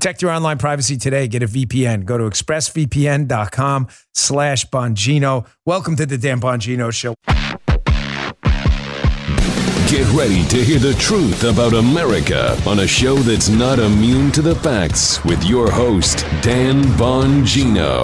Protect your online privacy today. Get a VPN. Go to expressvpn.com slash Bongino. Welcome to the Dan Bongino Show. Get ready to hear the truth about America on a show that's not immune to the facts with your host, Dan Bongino.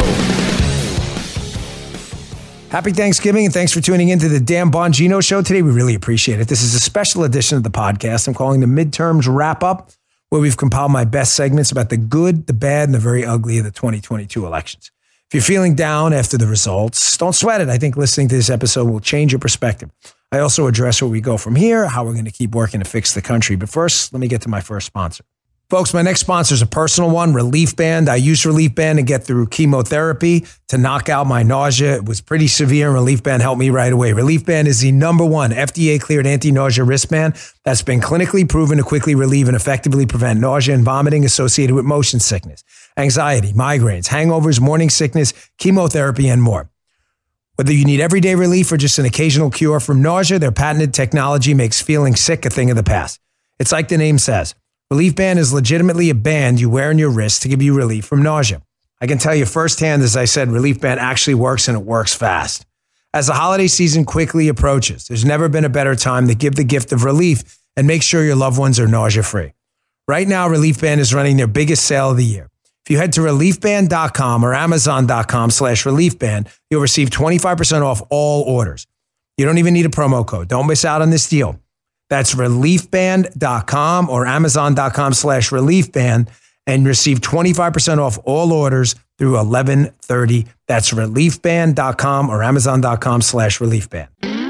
Happy Thanksgiving and thanks for tuning in to the Dan Bongino Show today. We really appreciate it. This is a special edition of the podcast I'm calling the Midterms Wrap Up, where we've compiled my best segments about the good, the bad, and the very ugly of the 2022 elections. If you're feeling down after the results, don't sweat it. I think listening to this episode will change your perspective. I also address where we go from here, how we're going to keep working to fix the country. But first, let me get to my first sponsor. Folks, my next sponsor is a personal one, Relief Band. I use Relief Band to get through chemotherapy to knock out my nausea. It was pretty severe, and Relief Band helped me right away. Relief Band is the number one FDA cleared anti nausea wristband that's been clinically proven to quickly relieve and effectively prevent nausea and vomiting associated with motion sickness, anxiety, migraines, hangovers, morning sickness, chemotherapy, and more. Whether you need everyday relief or just an occasional cure from nausea, their patented technology makes feeling sick a thing of the past. It's like the name says. Relief Band is legitimately a band you wear on your wrist to give you relief from nausea. I can tell you firsthand, as I said, Relief Band actually works and it works fast. As the holiday season quickly approaches, there's never been a better time to give the gift of relief and make sure your loved ones are nausea free. Right now, Relief Band is running their biggest sale of the year. If you head to reliefband.com or amazon.com slash reliefband, you'll receive 25% off all orders. You don't even need a promo code. Don't miss out on this deal. That's reliefband.com or amazon.com slash reliefband and receive 25% off all orders through 1130. That's reliefband.com or amazon.com slash reliefband.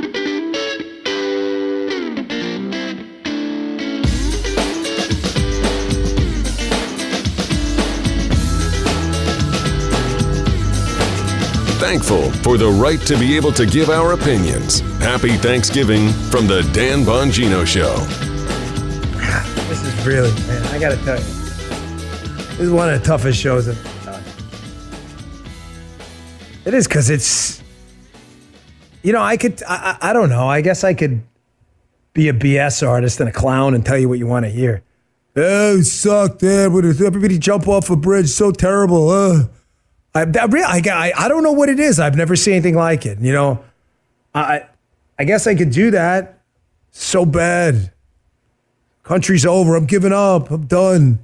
Thankful for the right to be able to give our opinions. Happy Thanksgiving from the Dan Bongino Show. This is really, man, I got to tell you, this is one of the toughest shows I've done. It is because it's, you know, I could, I, I don't know. I guess I could be a BS artist and a clown and tell you what you want to hear. Oh, sucked, everybody jump off a bridge, so terrible. Uh. I, that I, I, don't know what it is. I've never seen anything like it. You know, I, I guess I could do that. So bad. Country's over. I'm giving up. I'm done.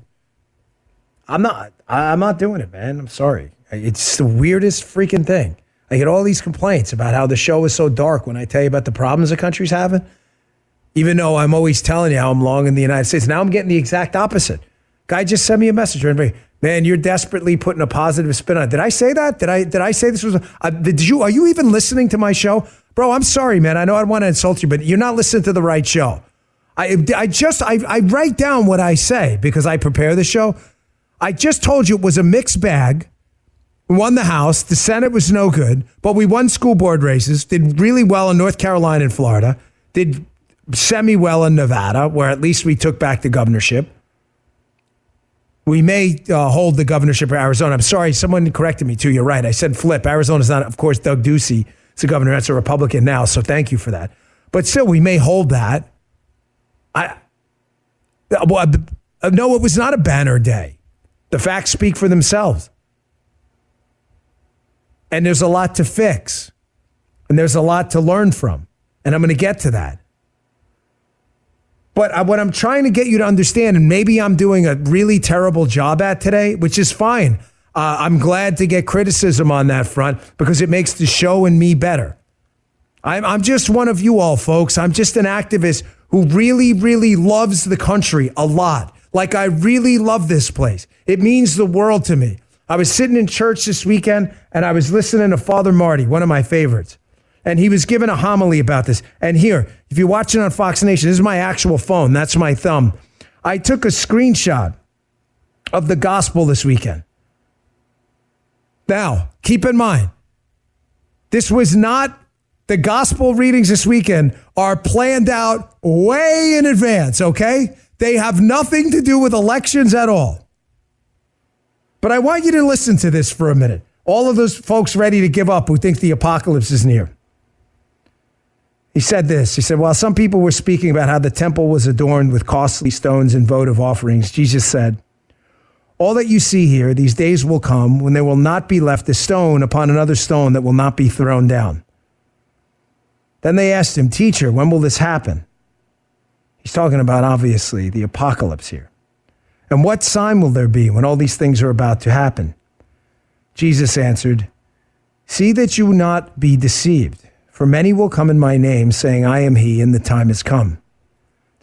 I'm not. I, I'm not doing it, man. I'm sorry. It's the weirdest freaking thing. I get all these complaints about how the show is so dark when I tell you about the problems the country's having. Even though I'm always telling you how I'm long in the United States, now I'm getting the exact opposite. Guy just sent me a message. Man, you're desperately putting a positive spin on. it. Did I say that? Did I? Did I say this was? Uh, did you? Are you even listening to my show, bro? I'm sorry, man. I know I want to insult you, but you're not listening to the right show. I, I just I, I write down what I say because I prepare the show. I just told you it was a mixed bag. We won the House. The Senate was no good, but we won school board races. Did really well in North Carolina and Florida. Did semi well in Nevada, where at least we took back the governorship. We may uh, hold the governorship of Arizona. I'm sorry, someone corrected me too. You're right. I said flip. Arizona's not, of course, Doug Ducey is the governor. That's a Republican now. So thank you for that. But still, we may hold that. I well, uh, no, it was not a banner day. The facts speak for themselves. And there's a lot to fix. And there's a lot to learn from. And I'm going to get to that. But I- what I'm trying to get you to understand, and maybe I'm doing a really terrible job at today, which is fine. Uh, I'm glad to get criticism on that front because it makes the show and me better. I'm, I'm just one of you all, folks. I'm just an activist who really, really loves the country a lot. Like, I really love this place. It means the world to me. I was sitting in church this weekend and I was listening to Father Marty, one of my favorites. And he was given a homily about this. And here, if you're watching on Fox Nation, this is my actual phone. That's my thumb. I took a screenshot of the gospel this weekend. Now, keep in mind, this was not the gospel readings this weekend are planned out way in advance, okay? They have nothing to do with elections at all. But I want you to listen to this for a minute. All of those folks ready to give up who think the apocalypse is near. He said this. He said, While some people were speaking about how the temple was adorned with costly stones and votive offerings, Jesus said, All that you see here, these days will come when there will not be left a stone upon another stone that will not be thrown down. Then they asked him, Teacher, when will this happen? He's talking about, obviously, the apocalypse here. And what sign will there be when all these things are about to happen? Jesus answered, See that you not be deceived, for many will come in my name, saying, I am he, and the time is come.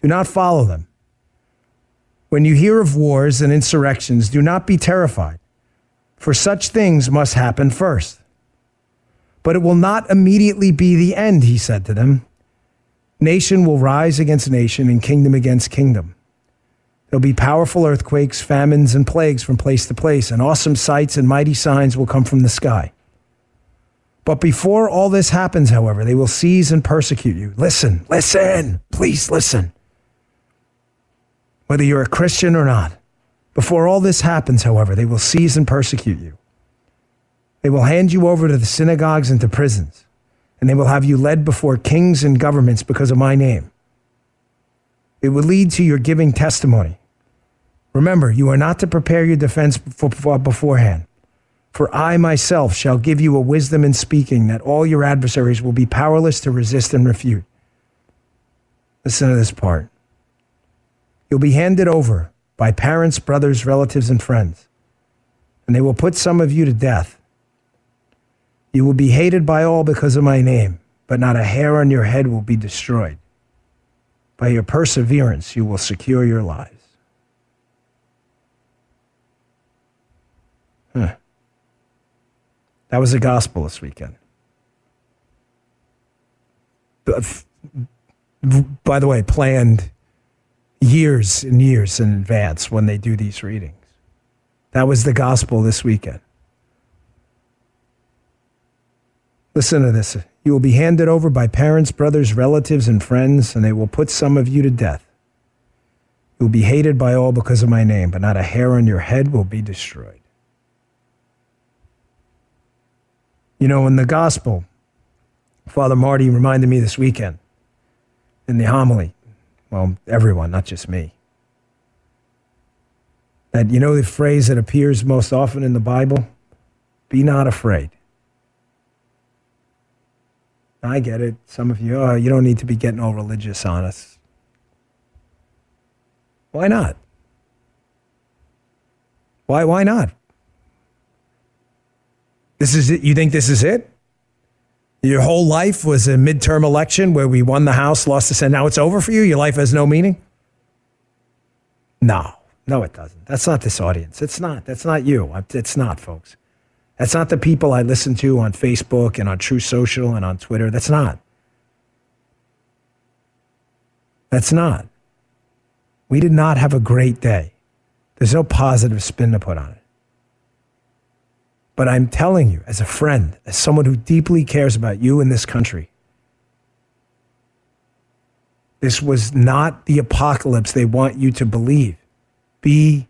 Do not follow them. When you hear of wars and insurrections, do not be terrified, for such things must happen first. But it will not immediately be the end, he said to them. Nation will rise against nation and kingdom against kingdom. There'll be powerful earthquakes, famines, and plagues from place to place, and awesome sights and mighty signs will come from the sky. But before all this happens, however, they will seize and persecute you. Listen, listen, please listen whether you're a Christian or not. Before all this happens, however, they will seize and persecute you. They will hand you over to the synagogues and to prisons, and they will have you led before kings and governments because of my name. It will lead to your giving testimony. Remember, you are not to prepare your defense beforehand. For I myself shall give you a wisdom in speaking that all your adversaries will be powerless to resist and refute. Listen to this part. You'll be handed over by parents, brothers, relatives, and friends, and they will put some of you to death. You will be hated by all because of my name, but not a hair on your head will be destroyed. By your perseverance, you will secure your lives. That was the gospel this weekend. By the way, planned years and years in advance when they do these readings. That was the gospel this weekend. Listen to this. You will be handed over by parents, brothers, relatives, and friends, and they will put some of you to death. You will be hated by all because of my name, but not a hair on your head will be destroyed. You know, in the gospel, Father Marty reminded me this weekend in the homily well, everyone, not just me. That, you know, the phrase that appears most often in the Bible? Be not afraid. I get it. Some of you, oh, you don't need to be getting all religious on us. Why not? Why, why not? This is it. You think this is it? Your whole life was a midterm election where we won the House, lost the Senate. Now it's over for you? Your life has no meaning? No, no, it doesn't. That's not this audience. It's not. That's not you. It's not, folks. That's not the people I listen to on Facebook and on Truth Social and on Twitter. That's not. That's not. We did not have a great day. There's no positive spin to put on it. But I'm telling you, as a friend, as someone who deeply cares about you in this country, this was not the apocalypse they want you to believe. Be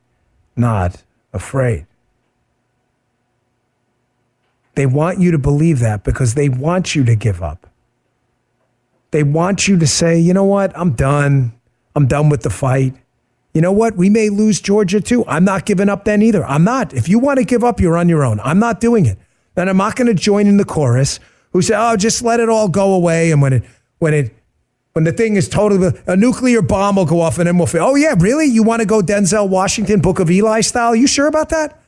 not afraid. They want you to believe that because they want you to give up. They want you to say, you know what, I'm done. I'm done with the fight you know what? We may lose Georgia too. I'm not giving up then either. I'm not. If you want to give up, you're on your own. I'm not doing it. Then I'm not going to join in the chorus who say, "Oh, just let it all go away." And when it when it when the thing is totally a nuclear bomb will go off, and then we'll feel, "Oh yeah, really? You want to go Denzel Washington, Book of Eli style? You sure about that?"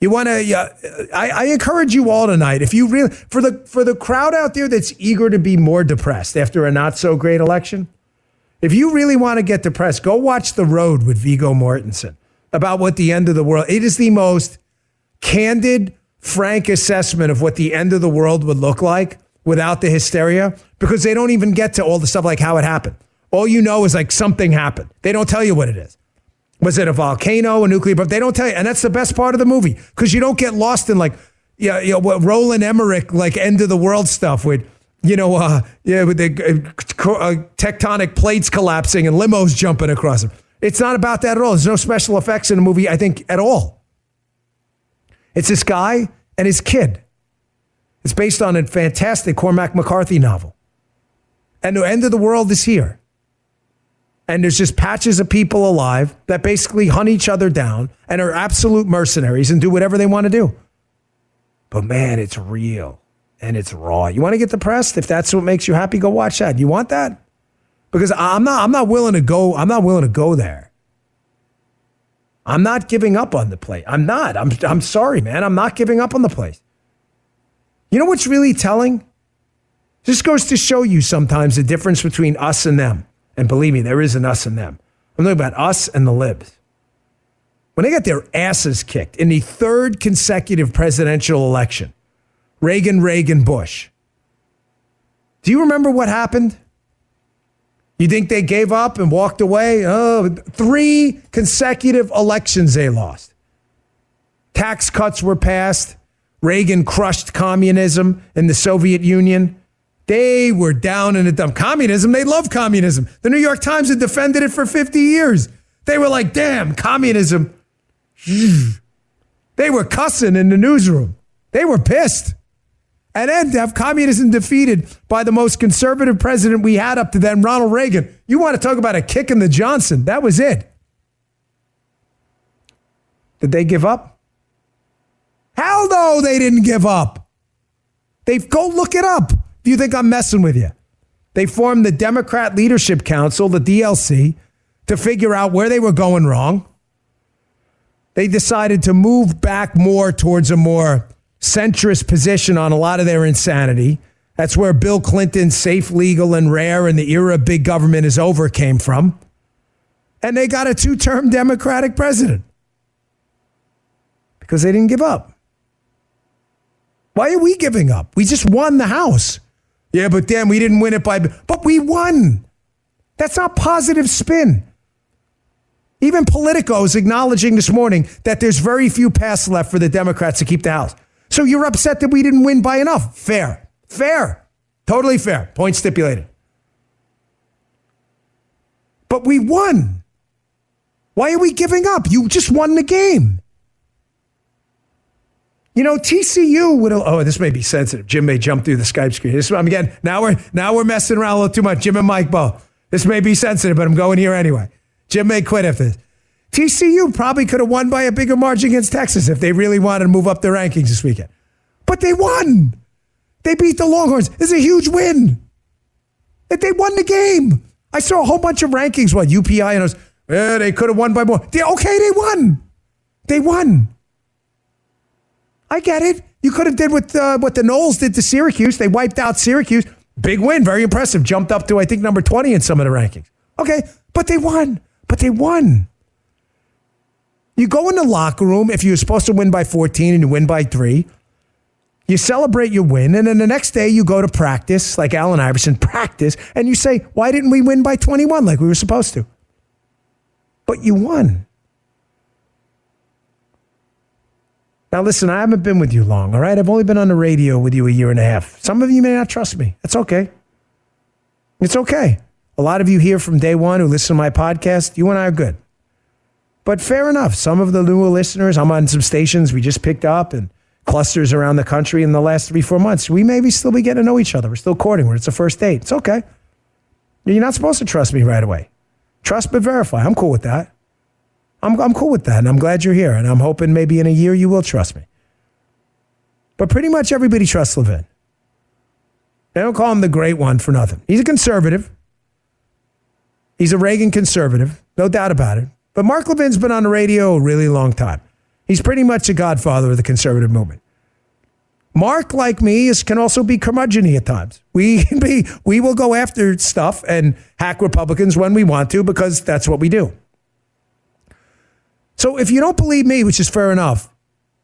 You want to? Uh, I, I encourage you all tonight. If you really for the for the crowd out there that's eager to be more depressed after a not so great election, if you really want to get depressed, go watch The Road with Viggo Mortensen about what the end of the world. It is the most candid, frank assessment of what the end of the world would look like without the hysteria because they don't even get to all the stuff like how it happened. All you know is like something happened. They don't tell you what it is. Was it a volcano, a nuclear bomb? They don't tell you. And that's the best part of the movie because you don't get lost in like, yeah, you know, what Roland Emmerich, like end of the world stuff with you know, uh, yeah, with the uh, uh, tectonic plates collapsing and limos jumping across them. It's not about that at all. There's no special effects in the movie, I think, at all. It's this guy and his kid. It's based on a fantastic Cormac McCarthy novel. And the end of the world is here. and there's just patches of people alive that basically hunt each other down and are absolute mercenaries and do whatever they want to do. But man, it's real and it's raw. You want to get depressed? If that's what makes you happy, go watch that. You want that? Because I'm not I'm not willing to go I'm not willing to go there. I'm not giving up on the play. I'm not. I'm I'm sorry, man. I'm not giving up on the place. You know what's really telling? This goes to show you sometimes the difference between us and them. And believe me, there is an us and them. I'm talking about us and the libs. When they got their asses kicked in the third consecutive presidential election, Reagan, Reagan, Bush. Do you remember what happened? You think they gave up and walked away? Oh, three consecutive elections they lost. Tax cuts were passed. Reagan crushed communism in the Soviet Union. They were down in the dump. Communism, they love communism. The New York Times had defended it for 50 years. They were like, damn, communism. They were cussing in the newsroom. They were pissed. And then to have communism defeated by the most conservative president we had up to then, Ronald Reagan. You want to talk about a kick in the Johnson? That was it. Did they give up? Hell no, they didn't give up. They go look it up. Do you think I'm messing with you? They formed the Democrat Leadership Council, the DLC, to figure out where they were going wrong. They decided to move back more towards a more centrist position on a lot of their insanity. That's where Bill Clinton's safe, legal, and rare and the era of big government is over came from. And they got a two term Democratic president because they didn't give up. Why are we giving up? We just won the House. Yeah, but damn, we didn't win it by, but we won. That's not positive spin. Even Politico is acknowledging this morning that there's very few paths left for the Democrats to keep the House. So you're upset that we didn't win by enough. Fair. Fair. Totally fair. Point stipulated. But we won. Why are we giving up? You just won the game. You know, TCU would. Oh, this may be sensitive. Jim may jump through the Skype screen. This, I'm again. Now we're now we're messing around a little too much. Jim and Mike Bo. This may be sensitive, but I'm going here anyway. Jim may quit if this. TCU probably could have won by a bigger margin against Texas if they really wanted to move up their rankings this weekend. But they won. They beat the Longhorns. It's a huge win. That they won the game. I saw a whole bunch of rankings. What UPI and I was, eh, they could have won by more. They, okay, they won. They won. I get it. You could have did what uh, what the Noles did to Syracuse. They wiped out Syracuse. Big win, very impressive. Jumped up to I think number twenty in some of the rankings. Okay, but they won. But they won. You go in the locker room if you're supposed to win by 14 and you win by three. You celebrate your win, and then the next day you go to practice, like Allen Iverson, practice, and you say, Why didn't we win by 21 like we were supposed to? But you won. Now, listen, I haven't been with you long, all right? I've only been on the radio with you a year and a half. Some of you may not trust me. It's okay. It's okay. A lot of you here from day one who listen to my podcast, you and I are good. But fair enough. Some of the newer listeners, I'm on some stations we just picked up and clusters around the country in the last three, four months. We maybe still be getting to know each other. We're still courting. Where it's a first date. It's okay. You're not supposed to trust me right away. Trust but verify. I'm cool with that. I'm, I'm cool with that. And I'm glad you're here. And I'm hoping maybe in a year you will trust me. But pretty much everybody trusts Levin. They don't call him the great one for nothing. He's a conservative. He's a Reagan conservative, no doubt about it. But Mark Levin's been on the radio a really long time. He's pretty much a godfather of the conservative movement. Mark, like me, is, can also be curmudgeony at times. We be, we will go after stuff and hack Republicans when we want to because that's what we do. So if you don't believe me, which is fair enough,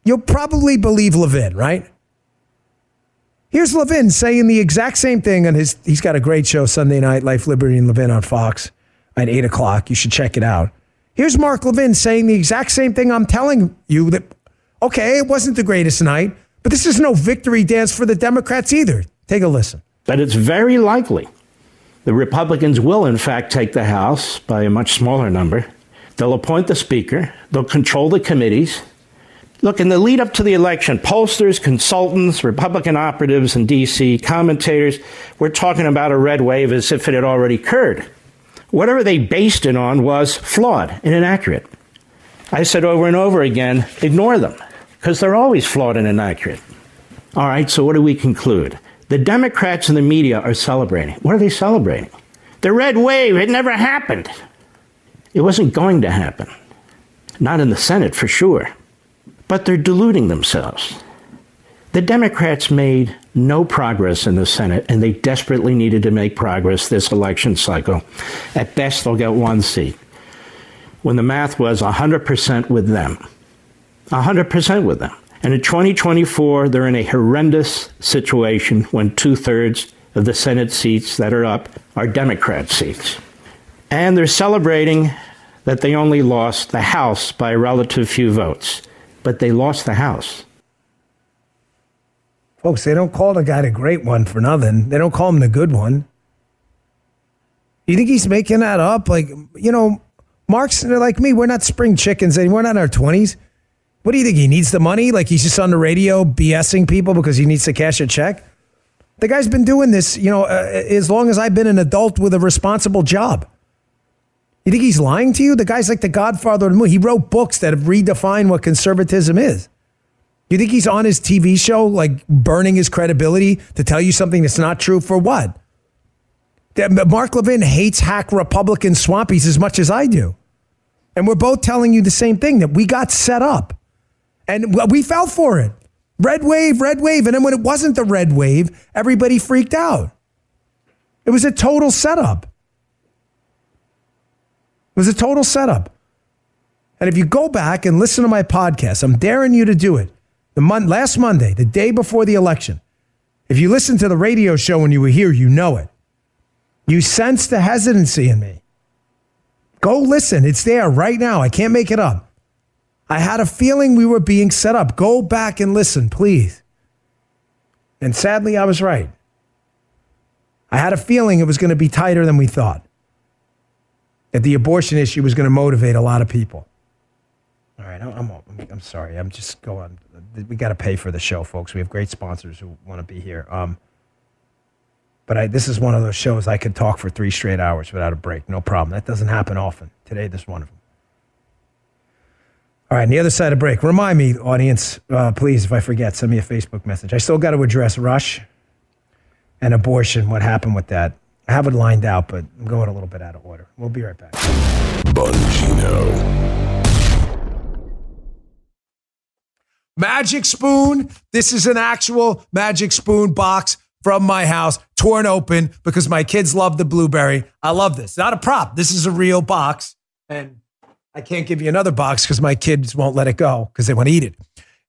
you'll probably believe Levin, right? Here's Levin saying the exact same thing on his. He's got a great show Sunday night, Life, Liberty, and Levin on Fox at eight o'clock. You should check it out. Here's Mark Levin saying the exact same thing I'm telling you that, okay, it wasn't the greatest night, but this is no victory dance for the Democrats either. Take a listen. That it's very likely the Republicans will, in fact, take the House by a much smaller number. They'll appoint the Speaker, they'll control the committees. Look, in the lead up to the election, pollsters, consultants, Republican operatives in D.C., commentators, we're talking about a red wave as if it had already occurred. Whatever they based it on was flawed and inaccurate. I said over and over again ignore them, because they're always flawed and inaccurate. All right, so what do we conclude? The Democrats and the media are celebrating. What are they celebrating? The red wave, it never happened. It wasn't going to happen. Not in the Senate, for sure. But they're deluding themselves. The Democrats made no progress in the Senate, and they desperately needed to make progress this election cycle. At best, they'll get one seat. When the math was 100% with them. 100% with them. And in 2024, they're in a horrendous situation when two thirds of the Senate seats that are up are Democrat seats. And they're celebrating that they only lost the House by a relative few votes, but they lost the House. Folks, they don't call the guy the great one for nothing. They don't call him the good one. You think he's making that up? Like, you know, Mark's like me. We're not spring chickens anymore. We're not in our 20s. What do you think? He needs the money? Like he's just on the radio BSing people because he needs to cash a check? The guy's been doing this, you know, uh, as long as I've been an adult with a responsible job. You think he's lying to you? The guy's like the godfather of the movie. He wrote books that have redefined what conservatism is. You think he's on his TV show, like burning his credibility to tell you something that's not true for what? Mark Levin hates hack Republican swampies as much as I do. And we're both telling you the same thing that we got set up. And we fell for it. Red wave, red wave. And then when it wasn't the red wave, everybody freaked out. It was a total setup. It was a total setup. And if you go back and listen to my podcast, I'm daring you to do it. The mon- last Monday, the day before the election, if you listen to the radio show when you were here, you know it. You sense the hesitancy in me. Go listen. It's there right now. I can't make it up. I had a feeling we were being set up. Go back and listen, please. And sadly, I was right. I had a feeling it was going to be tighter than we thought. That the abortion issue was going to motivate a lot of people. All right, I'm, I'm, I'm sorry. I'm just going. We got to pay for the show, folks. We have great sponsors who want to be here. Um, but I, this is one of those shows I could talk for three straight hours without a break. No problem. That doesn't happen often. Today, this one of them. All right, on the other side of break, remind me, audience, uh, please, if I forget, send me a Facebook message. I still got to address Rush and abortion, what happened with that. I have it lined out, but I'm going a little bit out of order. We'll be right back. Bongino. Magic spoon. This is an actual magic spoon box from my house, torn open because my kids love the blueberry. I love this. Not a prop. This is a real box. And I can't give you another box because my kids won't let it go because they want to eat it.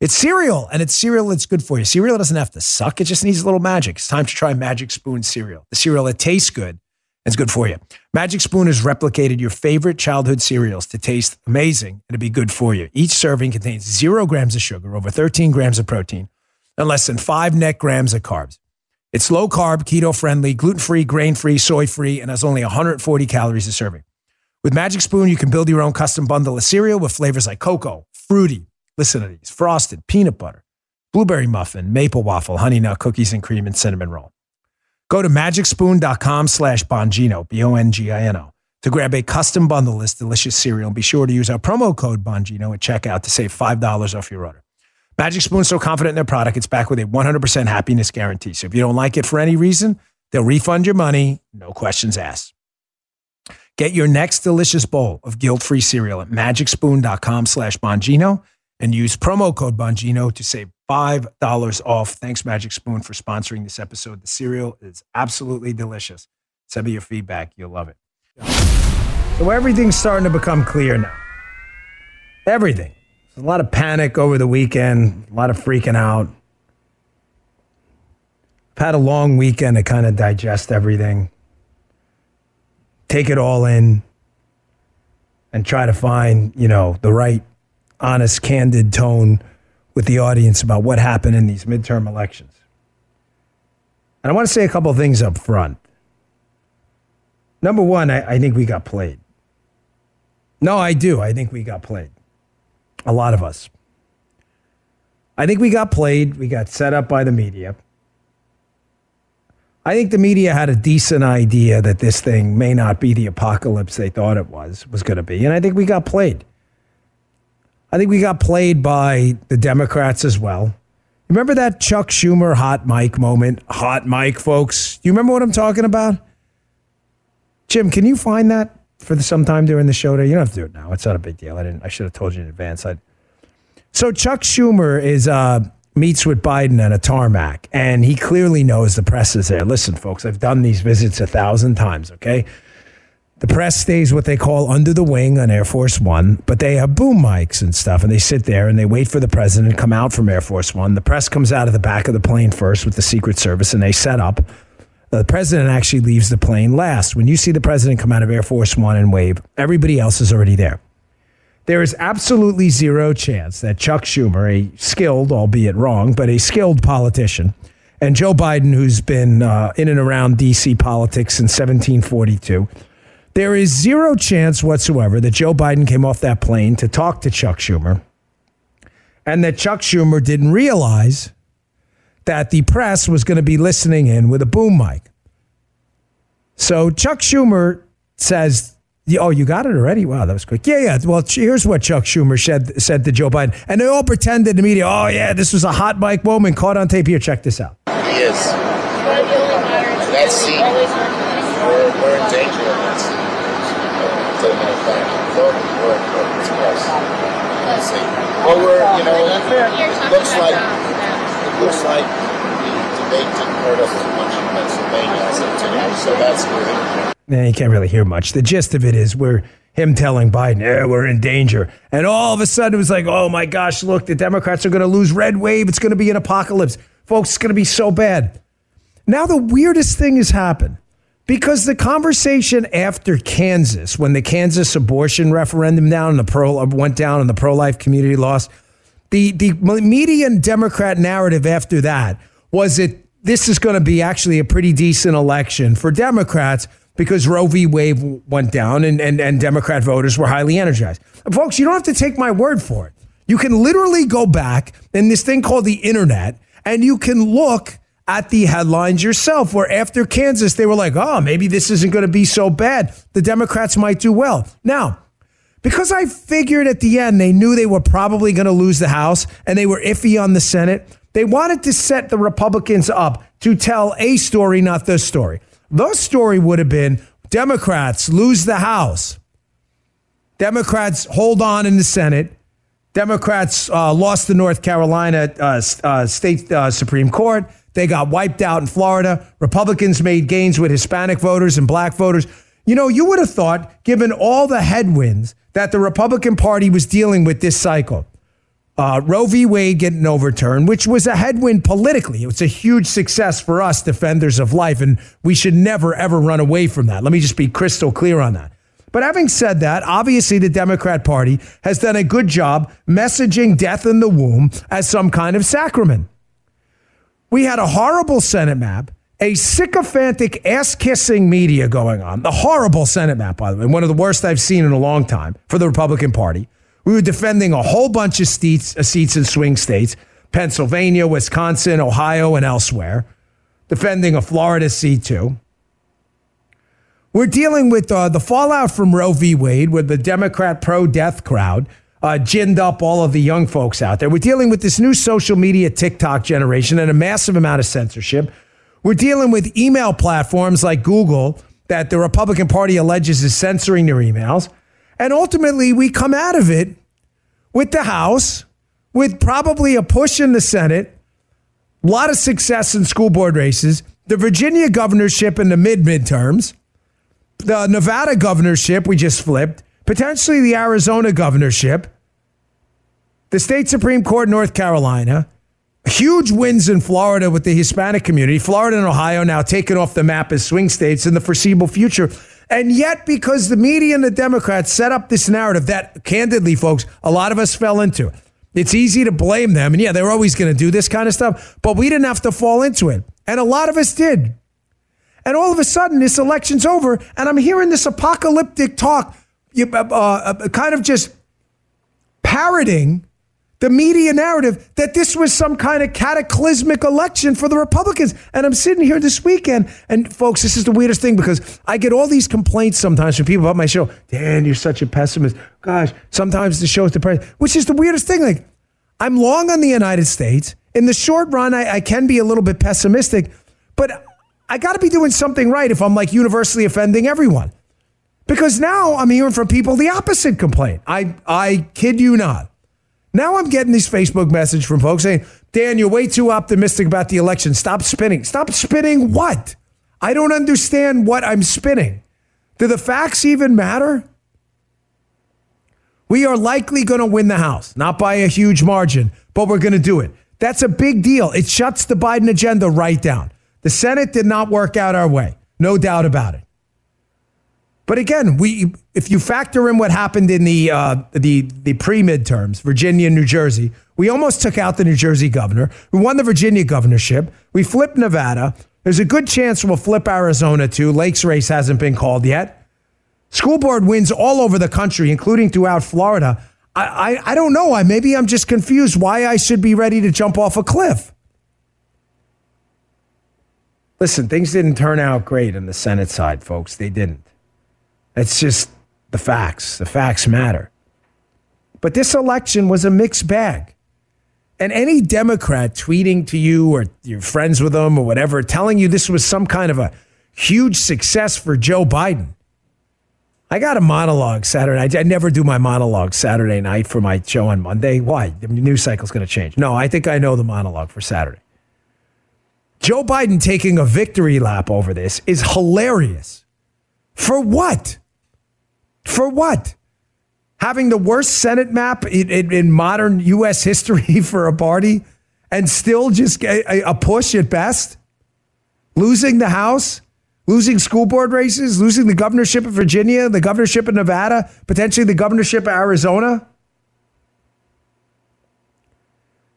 It's cereal, and it's cereal that's good for you. Cereal doesn't have to suck, it just needs a little magic. It's time to try Magic Spoon cereal. The cereal that tastes good is good for you. Magic Spoon has replicated your favorite childhood cereals to taste amazing and to be good for you. Each serving contains zero grams of sugar, over 13 grams of protein, and less than five net grams of carbs. It's low carb, keto friendly, gluten free, grain free, soy free, and has only 140 calories a serving. With Magic Spoon, you can build your own custom bundle of cereal with flavors like cocoa, fruity, listen to these, frosted, peanut butter, blueberry muffin, maple waffle, honey nut cookies and cream, and cinnamon roll. Go to magicspoon.com slash Bongino, B-O-N-G-I-N-O, to grab a custom bundle of this delicious cereal. And be sure to use our promo code Bongino at checkout to save $5 off your order. Magic Spoon's so confident in their product, it's back with a 100% happiness guarantee. So if you don't like it for any reason, they'll refund your money, no questions asked. Get your next delicious bowl of guilt-free cereal at magicspoon.com slash Bongino and use promo code Bongino to save $5 off. Thanks, Magic Spoon, for sponsoring this episode. The cereal is absolutely delicious. Send me your feedback. You'll love it. So everything's starting to become clear now. Everything. There's a lot of panic over the weekend, a lot of freaking out. I've had a long weekend to kind of digest everything take it all in and try to find, you know, the right honest, candid tone with the audience about what happened in these midterm elections. And I want to say a couple things up front. Number one, I, I think we got played. No, I do. I think we got played. A lot of us. I think we got played. We got set up by the media. I think the media had a decent idea that this thing may not be the apocalypse they thought it was was going to be, and I think we got played. I think we got played by the Democrats as well. Remember that Chuck Schumer hot mic moment? Hot mic, folks. You remember what I'm talking about? Jim, can you find that for the sometime during the show? Today? You don't have to do it now. It's not a big deal. I didn't. I should have told you in advance. i so Chuck Schumer is uh, meets with Biden at a tarmac, and he clearly knows the press is there. Listen, folks, I've done these visits a thousand times. Okay, the press stays what they call under the wing on Air Force One, but they have boom mics and stuff, and they sit there and they wait for the president to come out from Air Force One. The press comes out of the back of the plane first with the Secret Service, and they set up. The president actually leaves the plane last. When you see the president come out of Air Force One and wave, everybody else is already there. There is absolutely zero chance that Chuck Schumer, a skilled, albeit wrong, but a skilled politician, and Joe Biden, who's been uh, in and around D.C. politics since 1742, there is zero chance whatsoever that Joe Biden came off that plane to talk to Chuck Schumer and that Chuck Schumer didn't realize that the press was going to be listening in with a boom mic. So Chuck Schumer says, Oh, you got it already? Wow, that was quick. Yeah, yeah. Well, here's what Chuck Schumer said, said to Joe Biden. And they all pretended the media, oh, yeah, this was a hot mic moment caught on tape. Here, check this out. He is. That scene, we're, we're in danger well, we're, you know, it looks like, it looks like the debate didn't hurt us as much in Pennsylvania as it did, so that's good. Yeah, you can't really hear much. The gist of it is we're him telling Biden, yeah, we're in danger. And all of a sudden it was like, oh my gosh, look, the Democrats are going to lose red wave. It's going to be an apocalypse. Folks, it's going to be so bad. Now, the weirdest thing has happened. Because the conversation after Kansas, when the Kansas abortion referendum down and the pro uh, went down and the pro life community lost, the the median Democrat narrative after that was that this is going to be actually a pretty decent election for Democrats because Roe v. Wade went down and, and, and Democrat voters were highly energized. Folks, you don't have to take my word for it. You can literally go back in this thing called the internet and you can look at the headlines yourself, where after Kansas, they were like, oh, maybe this isn't going to be so bad. The Democrats might do well. Now, because I figured at the end they knew they were probably going to lose the House and they were iffy on the Senate, they wanted to set the Republicans up to tell a story, not the story. The story would have been Democrats lose the House, Democrats hold on in the Senate. Democrats uh, lost the North Carolina uh, uh, state uh, Supreme Court. They got wiped out in Florida. Republicans made gains with Hispanic voters and black voters. You know, you would have thought, given all the headwinds that the Republican Party was dealing with this cycle, uh, Roe v. Wade getting overturned, which was a headwind politically. It was a huge success for us, defenders of life, and we should never, ever run away from that. Let me just be crystal clear on that. But having said that, obviously the Democrat Party has done a good job messaging death in the womb as some kind of sacrament. We had a horrible Senate map, a sycophantic ass kissing media going on. The horrible Senate map, by the way, one of the worst I've seen in a long time for the Republican Party. We were defending a whole bunch of seats, uh, seats in swing states Pennsylvania, Wisconsin, Ohio, and elsewhere, defending a Florida seat too. We're dealing with uh, the fallout from Roe v. Wade, with the Democrat pro death crowd uh, ginned up all of the young folks out there. We're dealing with this new social media TikTok generation and a massive amount of censorship. We're dealing with email platforms like Google that the Republican Party alleges is censoring their emails. And ultimately, we come out of it with the House, with probably a push in the Senate, a lot of success in school board races, the Virginia governorship in the mid midterms, the Nevada governorship we just flipped, potentially the Arizona governorship, the state Supreme Court, North Carolina, huge wins in Florida with the Hispanic community. Florida and Ohio now taken off the map as swing states in the foreseeable future. And yet, because the media and the Democrats set up this narrative that, candidly, folks, a lot of us fell into. It's easy to blame them. And yeah, they're always going to do this kind of stuff, but we didn't have to fall into it. And a lot of us did. And all of a sudden, this election's over, and I'm hearing this apocalyptic talk, uh, uh, kind of just parroting the media narrative that this was some kind of cataclysmic election for the Republicans. And I'm sitting here this weekend, and folks, this is the weirdest thing because I get all these complaints sometimes from people about my show. Dan, you're such a pessimist. Gosh, sometimes the show is depressing, which is the weirdest thing. Like, I'm long on the United States. In the short run, I, I can be a little bit pessimistic, but I got to be doing something right if I'm like universally offending everyone. Because now I'm hearing from people the opposite complaint. I, I kid you not. Now I'm getting these Facebook message from folks saying, Dan, you're way too optimistic about the election. Stop spinning. Stop spinning what? I don't understand what I'm spinning. Do the facts even matter? We are likely going to win the House, not by a huge margin, but we're going to do it. That's a big deal. It shuts the Biden agenda right down. The Senate did not work out our way, no doubt about it. But again, we if you factor in what happened in the uh, the the pre midterms, Virginia and New Jersey, we almost took out the New Jersey governor. We won the Virginia governorship. We flipped Nevada. There's a good chance we'll flip Arizona too. Lake's race hasn't been called yet. School board wins all over the country, including throughout Florida. I, I, I don't know. I maybe I'm just confused why I should be ready to jump off a cliff. Listen, things didn't turn out great on the Senate side, folks. They didn't. It's just the facts. The facts matter. But this election was a mixed bag. And any Democrat tweeting to you or you're friends with them or whatever, telling you this was some kind of a huge success for Joe Biden. I got a monologue Saturday night. I never do my monologue Saturday night for my show on Monday. Why? The news cycle's going to change. No, I think I know the monologue for Saturday. Joe Biden taking a victory lap over this is hilarious. For what? For what? Having the worst Senate map in, in, in modern U.S. history for a party and still just a, a push at best? Losing the House? Losing school board races? Losing the governorship of Virginia, the governorship of Nevada, potentially the governorship of Arizona?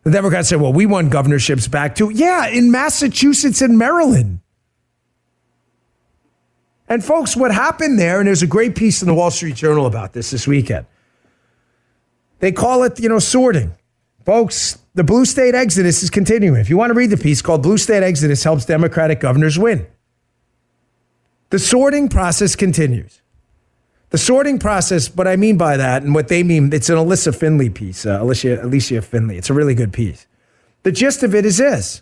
The Democrats said, well, we won governorships back too. Yeah, in Massachusetts and Maryland. And folks, what happened there, and there's a great piece in the Wall Street Journal about this this weekend. They call it, you know, sorting. Folks, the blue state exodus is continuing. If you want to read the piece called Blue State Exodus Helps Democratic Governors Win. The sorting process continues. The sorting process, what I mean by that and what they mean, it's an Alyssa Finley piece, uh, Allysia, Allysia Finley. It's a really good piece. The gist of it is this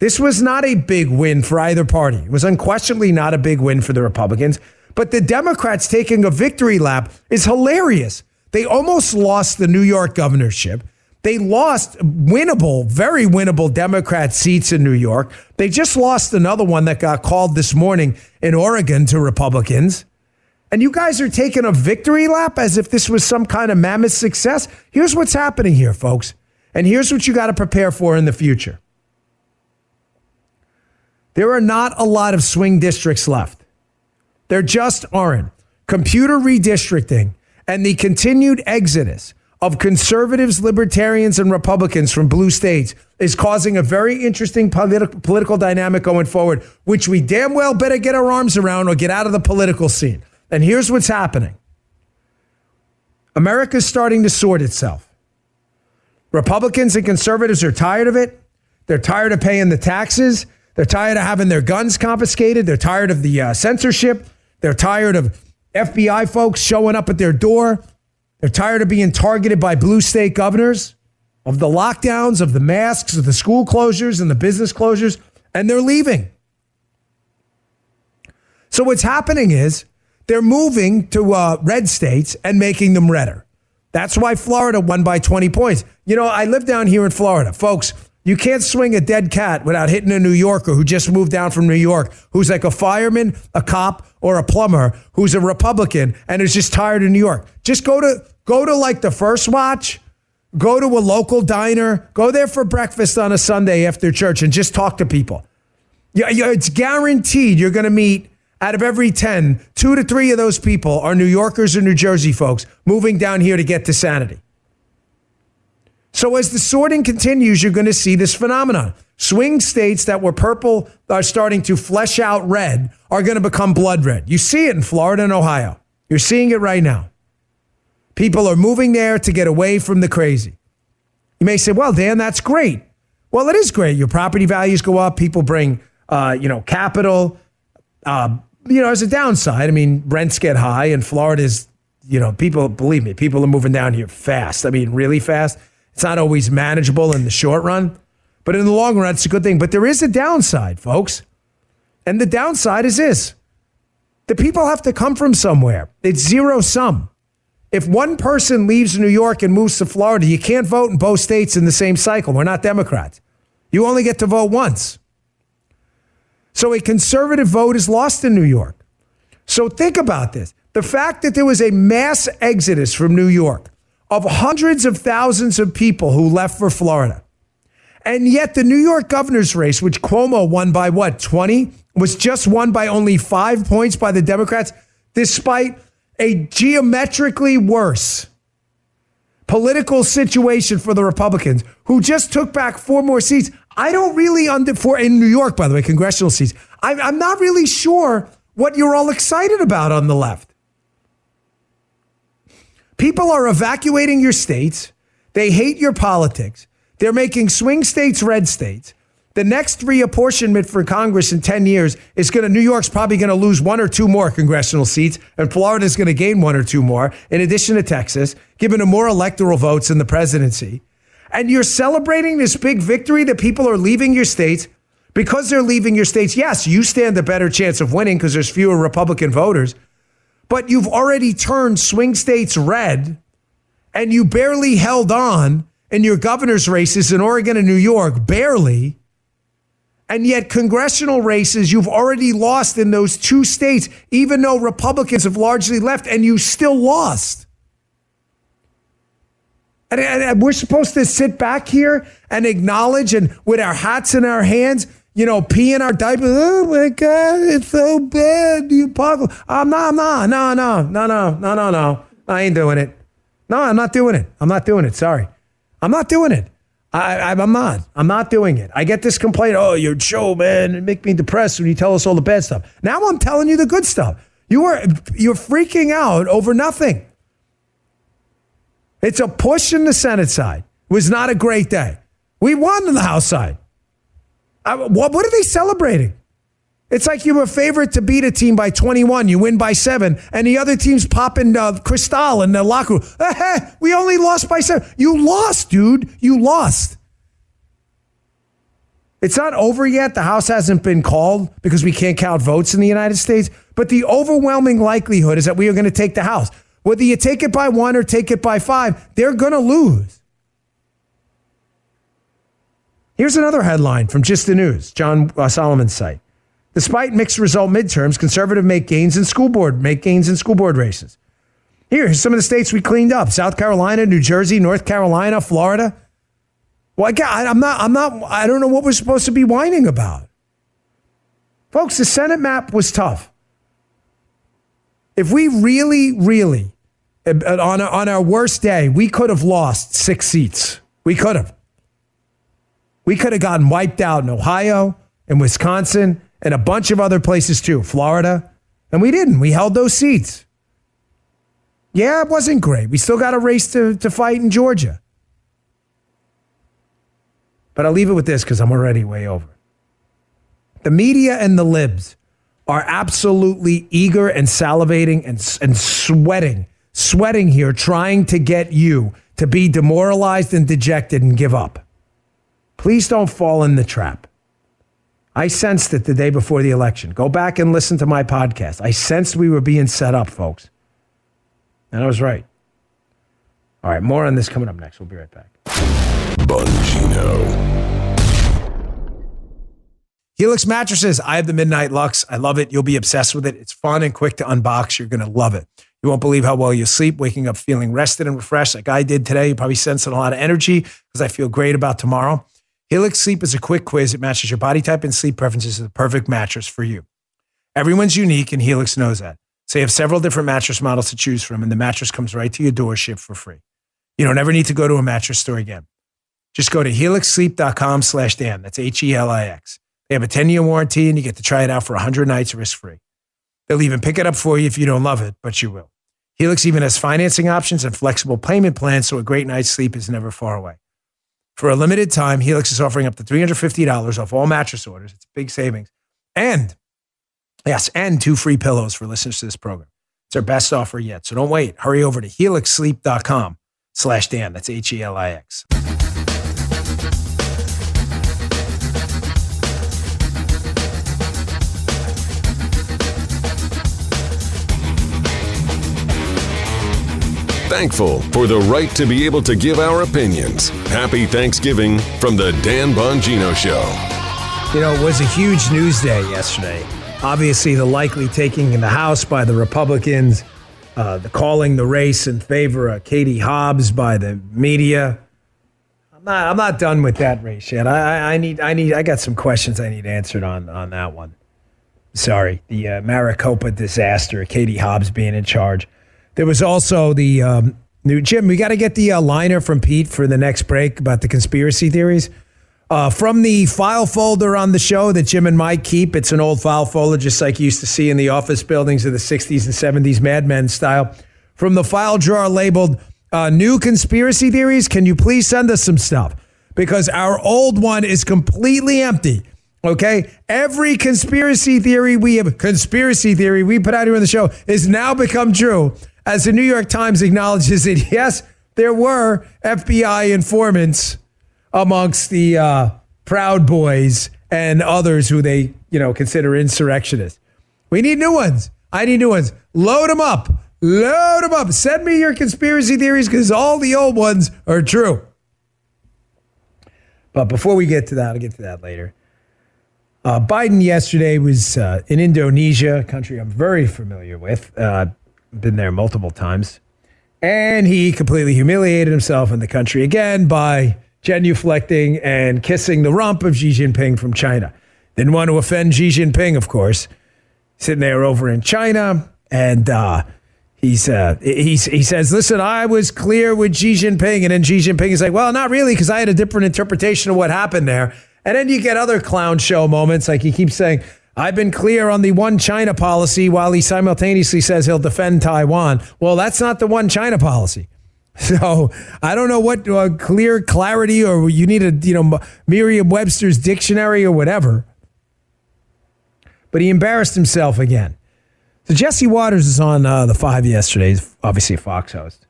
this was not a big win for either party. It was unquestionably not a big win for the Republicans. But the Democrats taking a victory lap is hilarious. They almost lost the New York governorship. They lost winnable, very winnable Democrat seats in New York. They just lost another one that got called this morning in Oregon to Republicans. And you guys are taking a victory lap as if this was some kind of mammoth success. Here's what's happening here, folks. And here's what you got to prepare for in the future. There are not a lot of swing districts left. There just aren't. Computer redistricting and the continued exodus of conservatives, libertarians, and Republicans from blue states is causing a very interesting politi- political dynamic going forward, which we damn well better get our arms around or get out of the political scene. And here's what's happening America's starting to sort itself. Republicans and conservatives are tired of it. They're tired of paying the taxes. They're tired of having their guns confiscated. They're tired of the uh, censorship. They're tired of FBI folks showing up at their door. They're tired of being targeted by blue state governors, of the lockdowns, of the masks, of the school closures and the business closures, and they're leaving. So what's happening is they're moving to uh, red states and making them redder. That's why Florida won by 20 points. You know, I live down here in Florida. Folks, you can't swing a dead cat without hitting a New Yorker who just moved down from New York, who's like a fireman, a cop, or a plumber, who's a Republican and is just tired of New York. Just go to go to like the first watch, go to a local diner, go there for breakfast on a Sunday after church, and just talk to people. Yeah, it's guaranteed you're going to meet out of every 10, two to three of those people are New Yorkers or New Jersey folks moving down here to get to sanity. So as the sorting continues, you're going to see this phenomenon. Swing states that were purple are starting to flesh out red are going to become blood red. You see it in Florida and Ohio. You're seeing it right now. People are moving there to get away from the crazy. You may say, well, Dan, that's great. Well, it is great. Your property values go up. People bring, uh, you know, capital. Uh, you know, as a downside, I mean, rents get high, and Florida is, you know, people believe me, people are moving down here fast. I mean, really fast. It's not always manageable in the short run, but in the long run, it's a good thing. But there is a downside, folks, and the downside is this: the people have to come from somewhere. It's zero sum. If one person leaves New York and moves to Florida, you can't vote in both states in the same cycle. We're not Democrats. You only get to vote once. So a conservative vote is lost in New York. So think about this. The fact that there was a mass exodus from New York of hundreds of thousands of people who left for Florida. And yet the New York governor's race, which Cuomo won by what, 20, was just won by only five points by the Democrats, despite a geometrically worse political situation for the Republicans, who just took back four more seats. I don't really under for in New York, by the way, congressional seats. I'm, I'm not really sure what you're all excited about on the left. People are evacuating your states. They hate your politics. They're making swing states red states. The next reapportionment for Congress in 10 years is going to, New York's probably going to lose one or two more congressional seats, and Florida's going to gain one or two more, in addition to Texas, giving them more electoral votes in the presidency. And you're celebrating this big victory that people are leaving your states because they're leaving your states. Yes, you stand a better chance of winning because there's fewer Republican voters, but you've already turned swing states red and you barely held on in your governor's races in Oregon and New York, barely and yet, congressional races, you've already lost in those two states, even though Republicans have largely left, and you still lost. And, and, we're supposed to sit back here and acknowledge, and with our hats in our hands, you know, pee in our diapers. Oh my God, it's so bad. The apocalypse. I'm not, I'm not, no, no, no, no, no, no, no. I ain't doing it. No, I'm not doing it. I'm not doing it. Sorry. I'm not doing it. I, am not. I'm not doing it. I get this complaint. Oh, your show, man, it make me depressed when you tell us all the bad stuff. Now I'm telling you the good stuff. You are you're freaking out over nothing. It's a push in the Senate side. It was not a great day. We won in the House side. I, what, what are they celebrating? It's like you were a favorite to beat a team by 21. You win by seven, and the other team's popping uh, Cristal in the locker room. we only lost by seven. You lost, dude. You lost. It's not over yet. The House hasn't been called because we can't count votes in the United States. But the overwhelming likelihood is that we are going to take the House. Whether you take it by one or take it by five, they're going to lose. Here's another headline from Just the News, John uh, Solomon's site. Despite mixed result midterms, conservative make gains in school board, make gains in school board races. Here, here's some of the states we cleaned up: South Carolina, New Jersey, North Carolina, Florida. Well, I, I'm not. I'm not. I don't know what we're supposed to be whining about, folks. The Senate map was tough. If we really, really, on on our worst day, we could have lost six seats. We could have. We could have gotten wiped out in Ohio and Wisconsin and a bunch of other places too, Florida. And we didn't. We held those seats. Yeah, it wasn't great. We still got a race to, to fight in Georgia. But I'll leave it with this because I'm already way over. The media and the libs are absolutely eager and salivating and, and sweating, sweating here, trying to get you to be demoralized and dejected and give up. Please don't fall in the trap. I sensed it the day before the election. Go back and listen to my podcast. I sensed we were being set up, folks. And I was right. All right, more on this coming up next. We'll be right back. Bongino. Helix mattresses. I have the Midnight Lux. I love it. You'll be obsessed with it. It's fun and quick to unbox. You're going to love it. You won't believe how well you sleep, waking up feeling rested and refreshed like I did today. You're probably sensing a lot of energy because I feel great about tomorrow. Helix Sleep is a quick quiz. that matches your body type and sleep preferences to the perfect mattress for you. Everyone's unique, and Helix knows that. So you have several different mattress models to choose from, and the mattress comes right to your door, shipped for free. You don't ever need to go to a mattress store again. Just go to helixsleep.com slash Dan. That's H-E-L-I-X. They have a 10-year warranty, and you get to try it out for 100 nights risk-free. They'll even pick it up for you if you don't love it, but you will. Helix even has financing options and flexible payment plans, so a great night's sleep is never far away. For a limited time, Helix is offering up to $350 off all mattress orders. It's a big savings. And, yes, and two free pillows for listeners to this program. It's our best offer yet. So don't wait. Hurry over to helixsleep.com slash Dan. That's H E L I X. Thankful for the right to be able to give our opinions. Happy Thanksgiving from the Dan Bongino Show. You know, it was a huge news day yesterday. Obviously, the likely taking in the House by the Republicans, uh, the calling the race in favor of Katie Hobbs by the media. I'm not, I'm not done with that race yet. I, I need, I need, I got some questions I need answered on on that one. Sorry, the uh, Maricopa disaster, Katie Hobbs being in charge. There was also the um, new Jim. We got to get the uh, liner from Pete for the next break about the conspiracy theories. Uh, from the file folder on the show that Jim and Mike keep, it's an old file folder, just like you used to see in the office buildings of the 60s and 70s, Mad Men style. From the file drawer labeled uh, New Conspiracy Theories, can you please send us some stuff? Because our old one is completely empty. Okay. Every conspiracy theory we have, conspiracy theory we put out here on the show is now become true as the New York Times acknowledges that, yes, there were FBI informants amongst the uh, Proud Boys and others who they, you know, consider insurrectionists. We need new ones. I need new ones. Load them up. Load them up. Send me your conspiracy theories because all the old ones are true. But before we get to that, I'll get to that later. Uh, Biden yesterday was uh, in Indonesia, a country I'm very familiar with. Uh, been there multiple times. And he completely humiliated himself in the country again by genuflecting and kissing the rump of Xi Jinping from China. Didn't want to offend Xi Jinping, of course. Sitting there over in China, and uh, he's, uh, he says, "Listen, I was clear with Xi Jinping," and then Xi Jinping is like, "Well, not really, because I had a different interpretation of what happened there." And then you get other clown show moments, like he keeps saying, I've been clear on the one China policy while he simultaneously says he'll defend Taiwan. Well, that's not the one China policy. So I don't know what uh, clear clarity or you need a you know Merriam-Webster's dictionary or whatever. But he embarrassed himself again. So Jesse Watters is on uh, the Five yesterday. He's obviously a Fox host,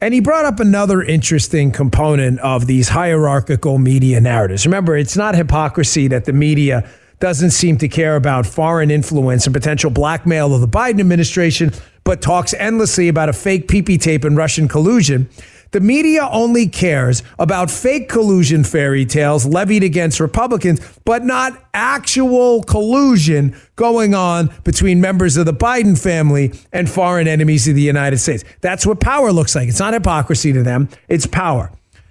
and he brought up another interesting component of these hierarchical media narratives. Remember, it's not hypocrisy that the media doesn't seem to care about foreign influence and potential blackmail of the Biden administration, but talks endlessly about a fake PP tape and Russian collusion. The media only cares about fake collusion fairy tales levied against Republicans, but not actual collusion going on between members of the Biden family and foreign enemies of the United States. That's what power looks like. It's not hypocrisy to them, it's power.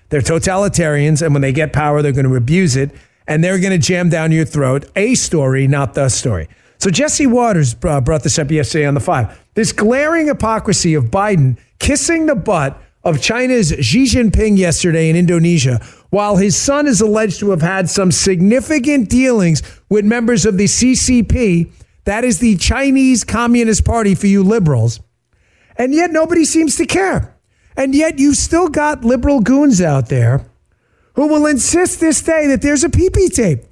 They're totalitarians, and when they get power, they're going to abuse it and they're going to jam down your throat a story, not the story. So Jesse Watters uh, brought this up yesterday on the five. This glaring hypocrisy of Biden kissing the butt of China's Xi Jinping yesterday in Indonesia, while his son is alleged to have had some significant dealings with members of the CCP, that is the Chinese Communist Party for you liberals. And yet nobody seems to care. And yet you've still got liberal goons out there who will insist this day that there's a PP tape,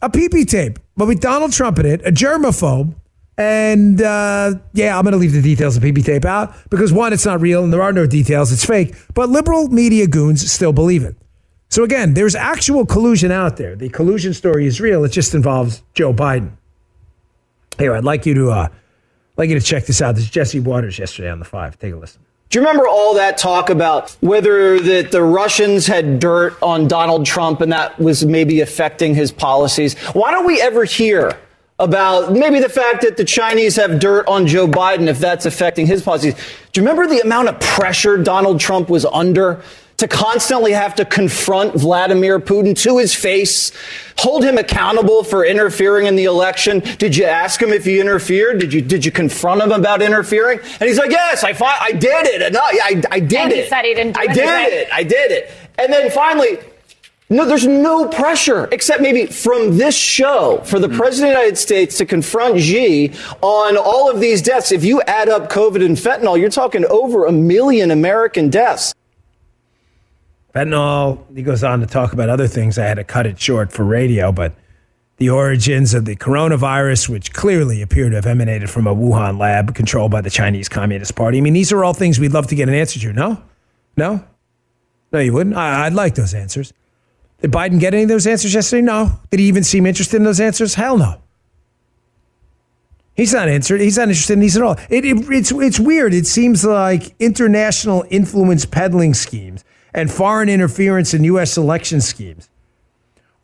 a PP tape, but with Donald Trump in it, a germaphobe. And uh, yeah, I'm going to leave the details of PP tape out because one, it's not real and there are no details. It's fake. But liberal media goons still believe it. So again, there's actual collusion out there. The collusion story is real. It just involves Joe Biden. Here, I'd like you to uh, like you to check this out. This is Jesse Watters yesterday on the five. Take a listen. Do you remember all that talk about whether that the Russians had dirt on Donald Trump and that was maybe affecting his policies? Why don't we ever hear about maybe the fact that the Chinese have dirt on Joe Biden if that's affecting his policies? Do you remember the amount of pressure Donald Trump was under to constantly have to confront Vladimir Putin to his face, hold him accountable for interfering in the election. Did you ask him if he interfered? Did you did you confront him about interfering? And he's like, "Yes, I fought, I did it. And uh, I, I, I did and it. He said he didn't do I did it. I did it." And then finally, no, there's no pressure except maybe from this show for the hmm. president of the United States to confront Xi on all of these deaths. If you add up COVID and fentanyl, you're talking over a million American deaths. Fentanyl, he goes on to talk about other things. I had to cut it short for radio, but the origins of the coronavirus, which clearly appear to have emanated from a Wuhan lab controlled by the Chinese Communist Party. I mean, these are all things we'd love to get an answer to. No? No? No, you wouldn't? I, would like those answers. Did Biden get any of those answers yesterday? No. Did he even seem interested in those answers? Hell no. He's not answered. He's not interested in these at all. It, it, it's, it's weird. It seems like international influence peddling schemes and foreign interference in U.S. election schemes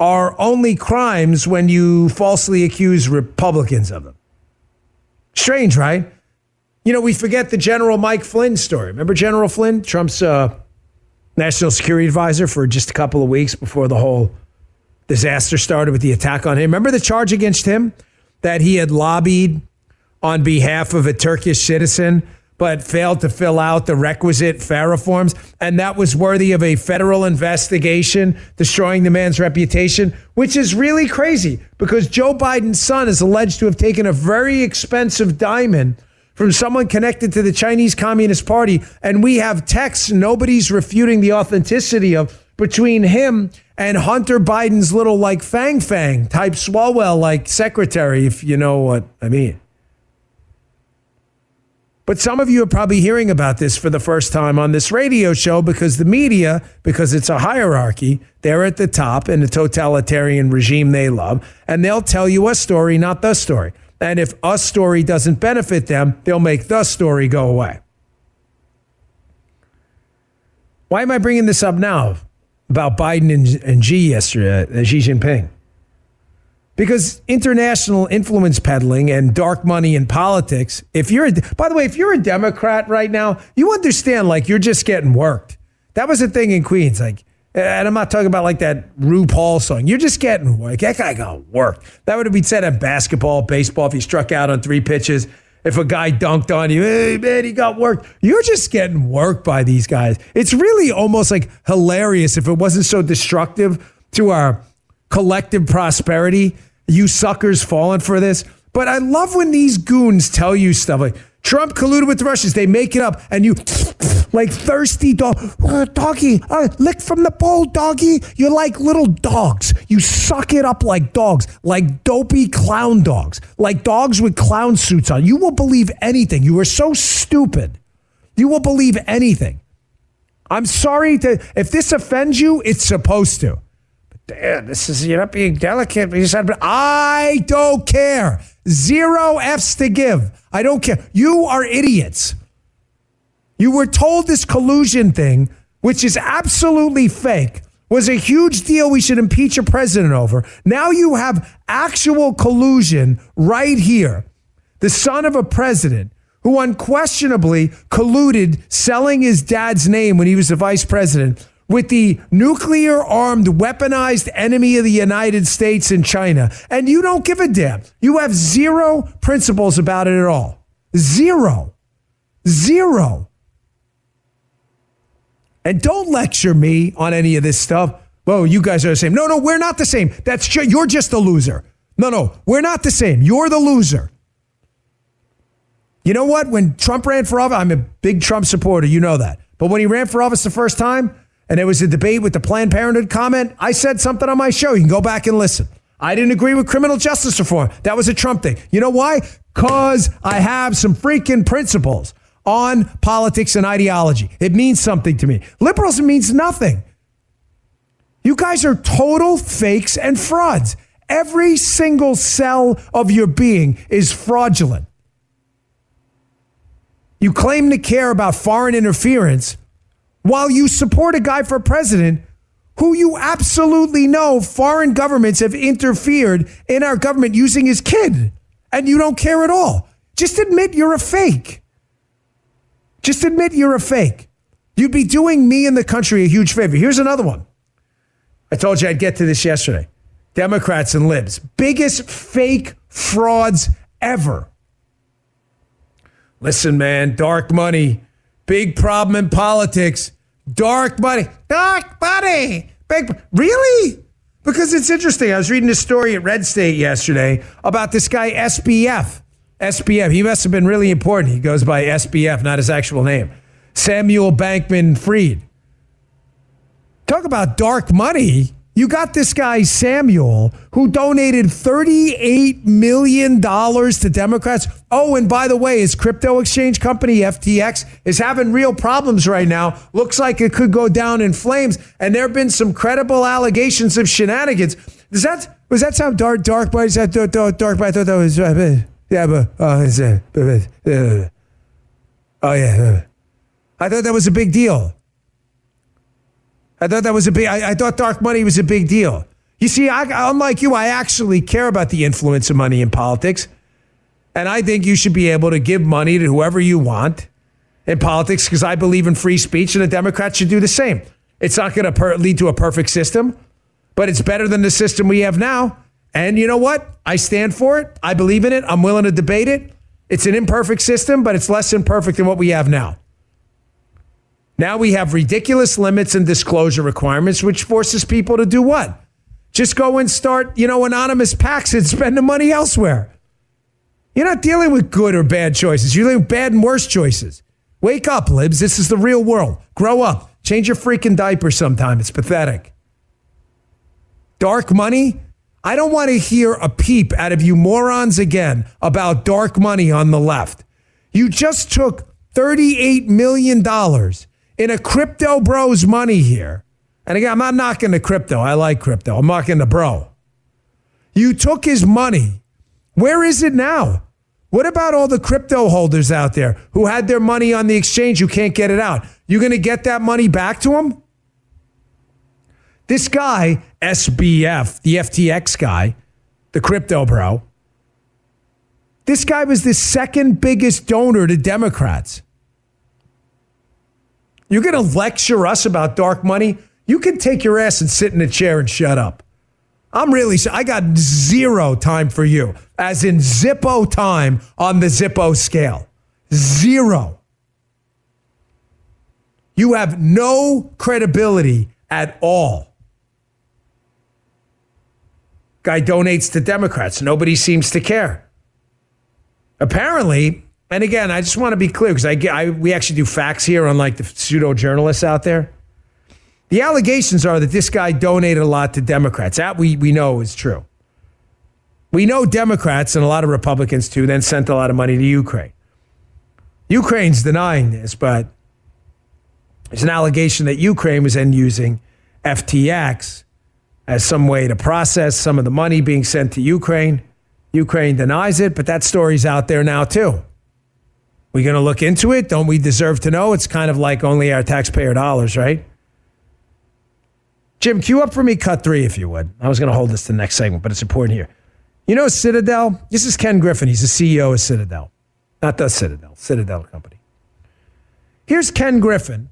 are only crimes when you falsely accuse Republicans of them. Strange, right? You know, we forget the General Mike Flynn story. Remember General Flynn, Trump's uh, national security advisor for just a couple of weeks before the whole disaster started with the attack on him? Remember the charge against him that he had lobbied on behalf of a Turkish citizen but failed to fill out the requisite FARA forms. And that was worthy of a federal investigation, destroying the man's reputation, which is really crazy because Joe Biden's son is alleged to have taken a very expensive diamond from someone connected to the Chinese Communist Party. And we have texts nobody's refuting the authenticity of between him and Hunter Biden's little like Fang Fang type Swalwell like secretary, if you know what I mean. But some of you are probably hearing about this for the first time on this radio show because the media, because it's a hierarchy, they're at the top in the totalitarian regime they love, and they'll tell you a story, not the story. And if a story doesn't benefit them, they'll make the story go away. Why am I bringing this up now about Biden and, and Xi yesterday, uh, Xi Jinping? Because international influence peddling and dark money in politics if you're a, by the way if you're a democrat right now you understand like you're just getting worked that was a thing in queens like and I'm not talking about like that RuPaul song. You're just getting worked. That guy got worked. That would have been said in basketball, baseball, if he struck out on three pitches. If a guy dunked on you, hey man, he got worked. You're just getting worked by these guys. It's really almost like hilarious if it wasn't so destructive to our collective prosperity you suckers falling for this. But I love when these goons tell you stuff like Trump colluded with the Russians. They make it up, and you like thirsty dog, uh, doggy, uh, lick from the bowl, doggy. You're like little dogs. You suck it up like dogs, like dopey clown dogs, like dogs with clown suits on. You will believe anything. You are so stupid. You will believe anything. I'm sorry to if this offends you. It's supposed to. Dad, this is, you're not being delicate. He said, but I don't care. Zero F's to give. I don't care. You are idiots. You were told this collusion thing, which is absolutely fake, was a huge deal we should impeach a president over. Now you have actual collusion right here. The son of a president who unquestionably colluded selling his dad's name when he was the vice president with the nuclear armed, weaponized enemy of the United States and China, and you don't give a damn. You have zero principles about it at all. Zero. Zero. And don't lecture me on any of this stuff. Whoa, you guys are the same. No, no, we're not the same. That's true. You're just a loser. No, no, we're not the same. You're the loser. You know what? When Trump ran for office, I'm a big Trump supporter. You know that. But when he ran for office the first time, and it was a debate with the Planned Parenthood comment, I said something on my show. You can go back and listen. I didn't agree with criminal justice reform. That was a Trump thing. You know why? Because I have some freaking principles on politics and ideology. It means something to me. Liberalism means nothing. You guys are total fakes and frauds. Every single cell of your being is fraudulent. You claim to care about foreign interference while you support a guy for president who you absolutely know foreign governments have interfered in our government using his kid, and you don't care at all. Just admit you're a fake. Just admit you're a fake. You'd be doing me and the country a huge favor. Here's another one. I told you I'd get to this yesterday. Democrats and libs, biggest fake frauds ever. Listen, man, dark money, big problem in politics. Dark money. Dark money. Big, really? Because it's interesting. I was reading this story at Red State yesterday about this guy, SBF. SBF. He must have been really important. He goes by SBF, not his actual name. Samuel Bankman Fried. Talk about dark money. You got this guy, Samuel, who donated $38 million to Democrats. Oh, and by the way, his crypto exchange company, FTX, is having real problems right now. Looks like it could go down in flames. And there have been some credible allegations of shenanigans. Does that, was that sound dark, dark, but that dark, dark, dark, I thought that was, uh, yeah, but, uh, uh, oh, yeah. I thought that was a big deal. I thought that was a big. I, I, thought dark money was a big deal. You see, I, unlike you, I actually care about the influence of money in politics, and I think you should be able to give money to whoever you want in politics because I believe in free speech, and the Democrats should do the same. It's not going to per- lead to a perfect system, but it's better than the system we have now. And you know what? I stand for it. I believe in it. I'm willing to debate it. It's an imperfect system, but it's less imperfect than what we have now. Now we have ridiculous limits and disclosure requirements, which forces people to do what? Just go and start, you know, anonymous PACs and spend the money elsewhere. You're not dealing with good or bad choices. You're dealing with bad and worse choices. Wake up, libs. This is the real world. Grow up. Change your freaking diaper sometime. It's pathetic. Dark money? I don't want to hear a peep out of you morons again about dark money on the left. You just took $38 million in a crypto bro's money here. And again, I'm not knocking the crypto. I like crypto. I'm knocking the bro. You took his money. Where is it now? What about all the crypto holders out there who had their money on the exchange who can't get it out? You're going to get that money back to them? This guy, SBF, the FTX guy, the crypto bro, this guy was the second biggest donor to Democrats. You're going to lecture us about dark money? You can take your ass and sit in a chair and shut up. I'm really, I got zero time for you, as in Zippo time on the Zippo scale. Zero. You have no credibility at all. Guy donates to Democrats. Nobody seems to care. Apparently, and again, I just want to be clear because I, I we actually do facts here, unlike the pseudo journalists out there. The allegations are that this guy donated a lot to Democrats. That we, we know is true. We know Democrats and a lot of Republicans too then sent a lot of money to Ukraine. Ukraine's denying this, but it's an allegation that Ukraine was then using FTX as some way to process some of the money being sent to Ukraine. Ukraine denies it, but that story's out there now too. We going to look into it? Don't we deserve to know? It's kind of like only our taxpayer dollars, right? Jim, cue up for me cut three, if you would. I was going to hold this to the next segment, but it's important here. You know Citadel? This is Ken Griffin. He's the CEO of Citadel. Not the Citadel, Citadel Company. Here's Ken Griffin.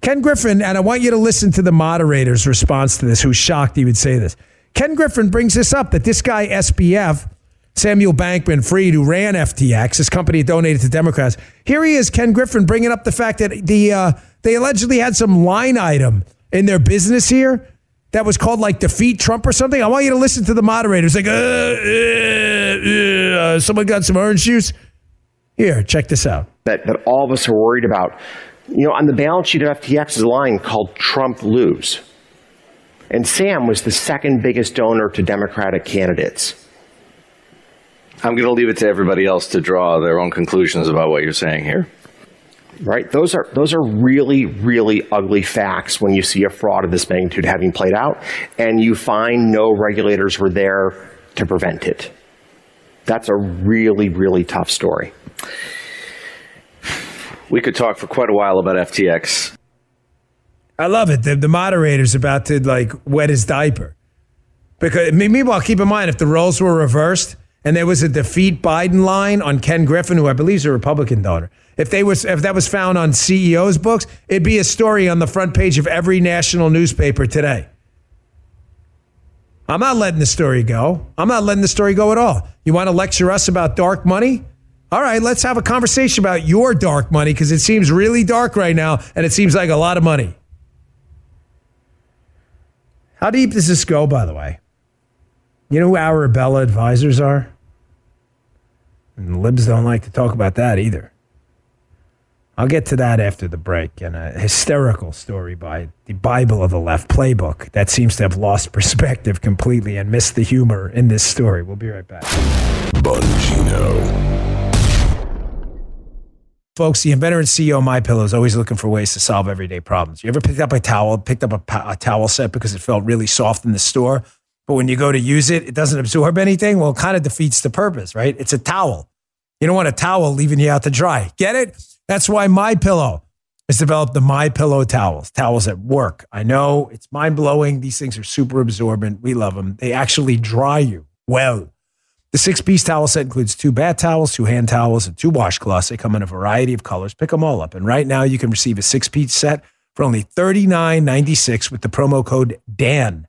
Ken Griffin, and I want you to listen to the moderator's response to this, who's shocked he would say this. Ken Griffin brings this up that this guy, SBF, Samuel Bankman Fried, who ran FTX, his company donated to Democrats. Here he is, Ken Griffin, bringing up the fact that the uh, they allegedly had some line item in their business here that was called like defeat Trump or something. I want you to listen to the moderators. Like, uh, uh, uh, someone got some orange juice. Here, check this out. That that all of us are worried about. You know, on the balance sheet of FTX is a line called Trump lose. And Sam was the second biggest donor to Democratic candidates. I'm going to leave it to everybody else to draw their own conclusions about what you're saying here. Right? Those are those are really really ugly facts when you see a fraud of this magnitude having played out and you find no regulators were there to prevent it. That's a really really tough story. We could talk for quite a while about FTX. I love it. The, the moderator's about to like wet his diaper. Because meanwhile, keep in mind if the roles were reversed, and there was a defeat Biden line on Ken Griffin, who I believe is a Republican donor. If they was if that was found on CEO's books, it'd be a story on the front page of every national newspaper today. I'm not letting the story go. I'm not letting the story go at all. You want to lecture us about dark money? All right, let's have a conversation about your dark money because it seems really dark right now and it seems like a lot of money. How deep does this go, by the way? You know who Arabella advisors are? And libs don't like to talk about that either. I'll get to that after the break and a hysterical story by the Bible of the Left playbook that seems to have lost perspective completely and missed the humor in this story. We'll be right back. Bongino. Folks, the inventor and CEO of My Pillow is always looking for ways to solve everyday problems. You ever picked up a towel, picked up a, a towel set because it felt really soft in the store, but when you go to use it, it doesn't absorb anything? Well, it kind of defeats the purpose, right? It's a towel. You don't want a towel leaving you out to dry. Get it? That's why My Pillow has developed the My Pillow towels. Towels that work. I know it's mind blowing. These things are super absorbent. We love them. They actually dry you well. The six piece towel set includes two bath towels, two hand towels, and two washcloths. They come in a variety of colors. Pick them all up. And right now, you can receive a six piece set for only $39.96 with the promo code DAN.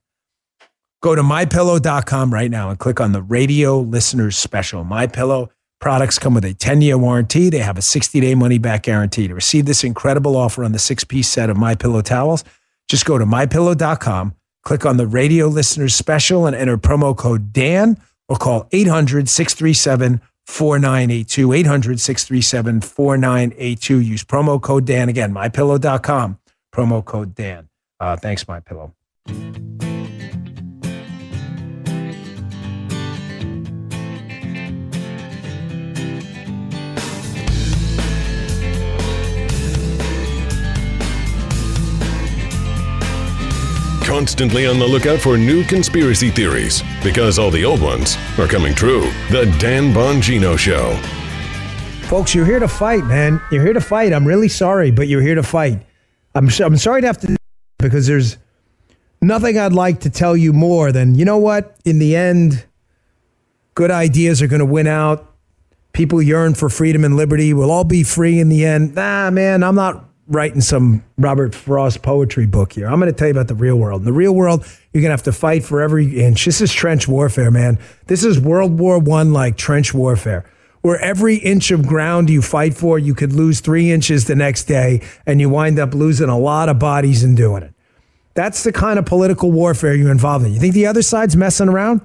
Go to mypillow.com right now and click on the radio listeners special. My Pillow products come with a 10 year warranty. They have a 60 day money back guarantee. To receive this incredible offer on the six piece set of My Pillow towels, just go to mypillow.com, click on the radio listeners special, and enter promo code DAN or call 800 637 4982. 800 637 4982. Use promo code Dan. Again, mypillow.com, promo code Dan. Uh, thanks, My Pillow. Constantly on the lookout for new conspiracy theories because all the old ones are coming true. The Dan Bongino Show. Folks, you're here to fight, man. You're here to fight. I'm really sorry, but you're here to fight. I'm, I'm sorry to have to because there's nothing I'd like to tell you more than, you know what? In the end, good ideas are going to win out. People yearn for freedom and liberty. We'll all be free in the end. Nah, man, I'm not writing some Robert Frost poetry book here. I'm going to tell you about the real world. In the real world, you're going to have to fight for every inch. This is trench warfare, man. This is World War One like trench warfare, where every inch of ground you fight for, you could lose three inches the next day, and you wind up losing a lot of bodies in doing it. That's the kind of political warfare you're involved in. You think the other side's messing around?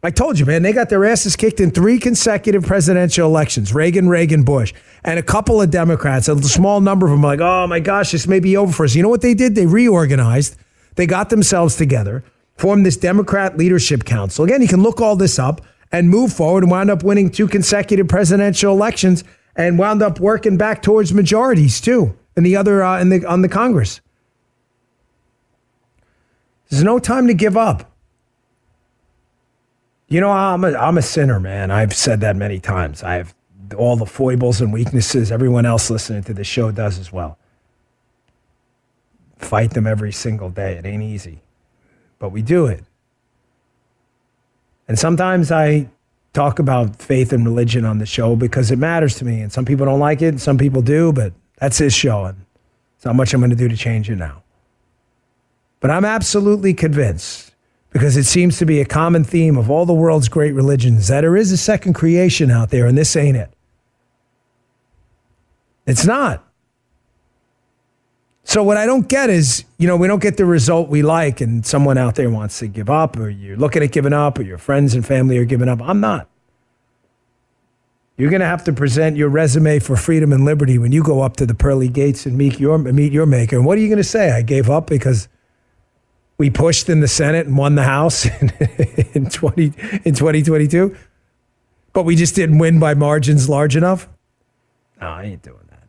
I told you, man, they got their asses kicked in three consecutive presidential elections Reagan, Reagan, Bush, and a couple of Democrats. A small number of them like, oh my gosh, this may be over for us. You know what they did? They reorganized, they got themselves together, formed this Democrat Leadership Council. Again, you can look all this up and move forward and wound up winning two consecutive presidential elections and wound up working back towards majorities too in the other uh, in the on the Congress. There's no time to give up. You know, I'm a, I'm a sinner, man. I've said that many times. I have all the foibles and weaknesses everyone else listening to the show does as well. Fight them every single day. It ain't easy, but we do it. And sometimes I talk about faith and religion on the show because it matters to me. And some people don't like it, and some people do, but that's his show. And it's not much I'm going to do to change it now. But I'm absolutely convinced because it seems to be a common theme of all the world's great religions that there is a second creation out there, and this ain't it. It's not. So what I don't get is, you know, we don't get the result we like, and someone out there wants to give up, or you're looking at giving up, or your friends and family are giving up. I'm not. You're going to have to present your resume for freedom and liberty when you go up to the pearly gates and meet your meet your maker. And what are you going to say? I gave up because we pushed in the Senate and won the House in, in 20 in 2022, but we just didn't win by margins large enough. No, I ain't doing that.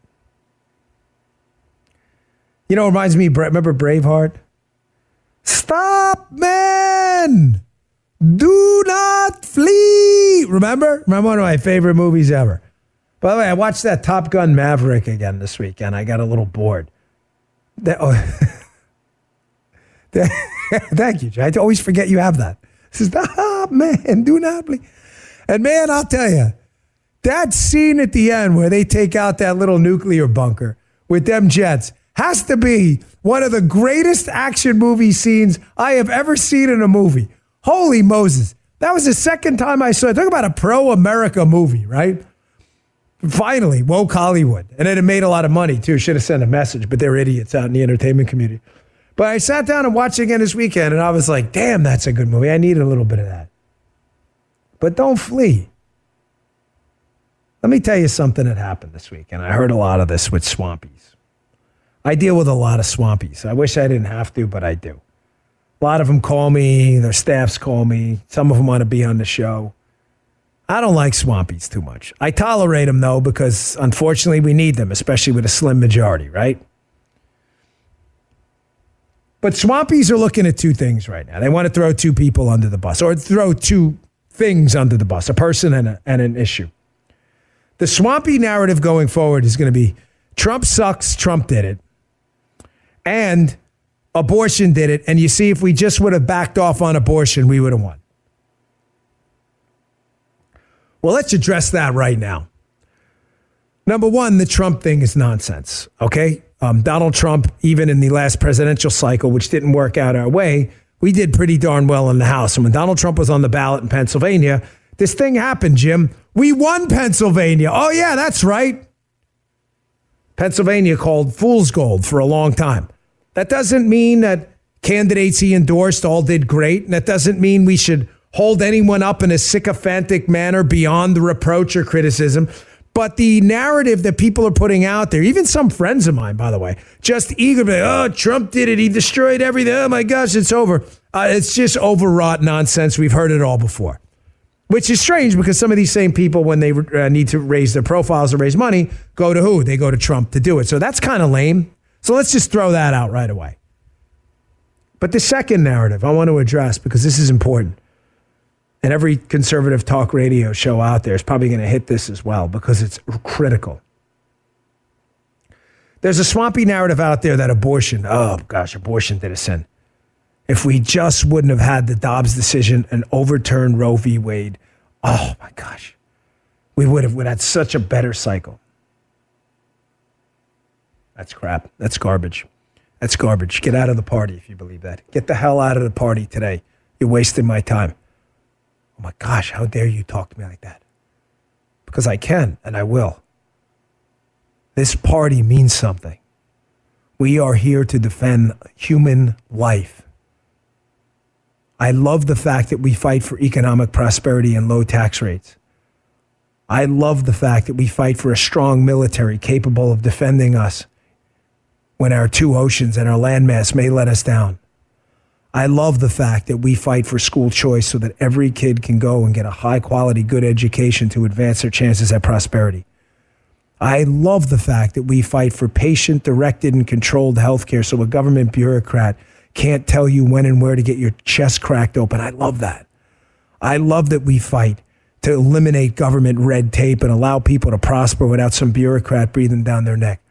You know, it reminds me. Remember Braveheart? Stop, man! Do not flee. Remember? Remember one of my favorite movies ever. By the way, I watched that Top Gun Maverick again this weekend. I got a little bored. That, oh, Thank you. I always forget you have that. Stop, man. Do not flee. And man, I'll tell you, that scene at the end where they take out that little nuclear bunker with them jets has to be one of the greatest action movie scenes I have ever seen in a movie. Holy Moses. That was the second time I saw it. Talk about a pro America movie, right? Finally, woke Hollywood. And it made a lot of money too. Should have sent a message, but they're idiots out in the entertainment community. But I sat down and watched it again this weekend and I was like, damn, that's a good movie. I needed a little bit of that. But don't flee. Let me tell you something that happened this week, and I heard a lot of this with swampies. I deal with a lot of swampies. I wish I didn't have to, but I do. A lot of them call me, their staffs call me. Some of them want to be on the show. I don't like swampies too much. I tolerate them though because unfortunately we need them, especially with a slim majority, right? But swampies are looking at two things right now. They want to throw two people under the bus or throw two things under the bus, a person and, a, and an issue. The swampy narrative going forward is going to be Trump sucks, Trump did it. And abortion did it. And you see, if we just would have backed off on abortion, we would have won. Well, let's address that right now. Number one, the Trump thing is nonsense, okay? Um, Donald Trump, even in the last presidential cycle, which didn't work out our way, we did pretty darn well in the House. And when Donald Trump was on the ballot in Pennsylvania, this thing happened, Jim. We won Pennsylvania. Oh, yeah, that's right. Pennsylvania called fool's gold for a long time. That doesn't mean that candidates he endorsed all did great. And that doesn't mean we should hold anyone up in a sycophantic manner beyond the reproach or criticism. But the narrative that people are putting out there, even some friends of mine, by the way, just eager be, oh, Trump did it. He destroyed everything. Oh my gosh, it's over. Uh, it's just overwrought nonsense. We've heard it all before, which is strange because some of these same people, when they uh, need to raise their profiles or raise money, go to who? They go to Trump to do it. So that's kind of lame. So let's just throw that out right away. But the second narrative I want to address because this is important and every conservative talk radio show out there is probably going to hit this as well because it's critical. There's a swampy narrative out there that abortion, oh gosh, abortion did a sin. If we just wouldn't have had the Dobbs decision and overturned Roe v. Wade, oh my gosh, we would have, would had such a better cycle. That's crap. That's garbage. That's garbage. Get out of the party if you believe that. Get the hell out of the party today. You're wasting my time. Oh my gosh, how dare you talk to me like that? Because I can and I will. This party means something. We are here to defend human life. I love the fact that we fight for economic prosperity and low tax rates. I love the fact that we fight for a strong military capable of defending us when our two oceans and our landmass may let us down. I love the fact that we fight for school choice so that every kid can go and get a high quality, good education to advance their chances at prosperity. I love the fact that we fight for patient directed and controlled healthcare so a government bureaucrat can't tell you when and where to get your chest cracked open. I love that. I love that we fight to eliminate government red tape and allow people to prosper without some bureaucrat breathing down their neck.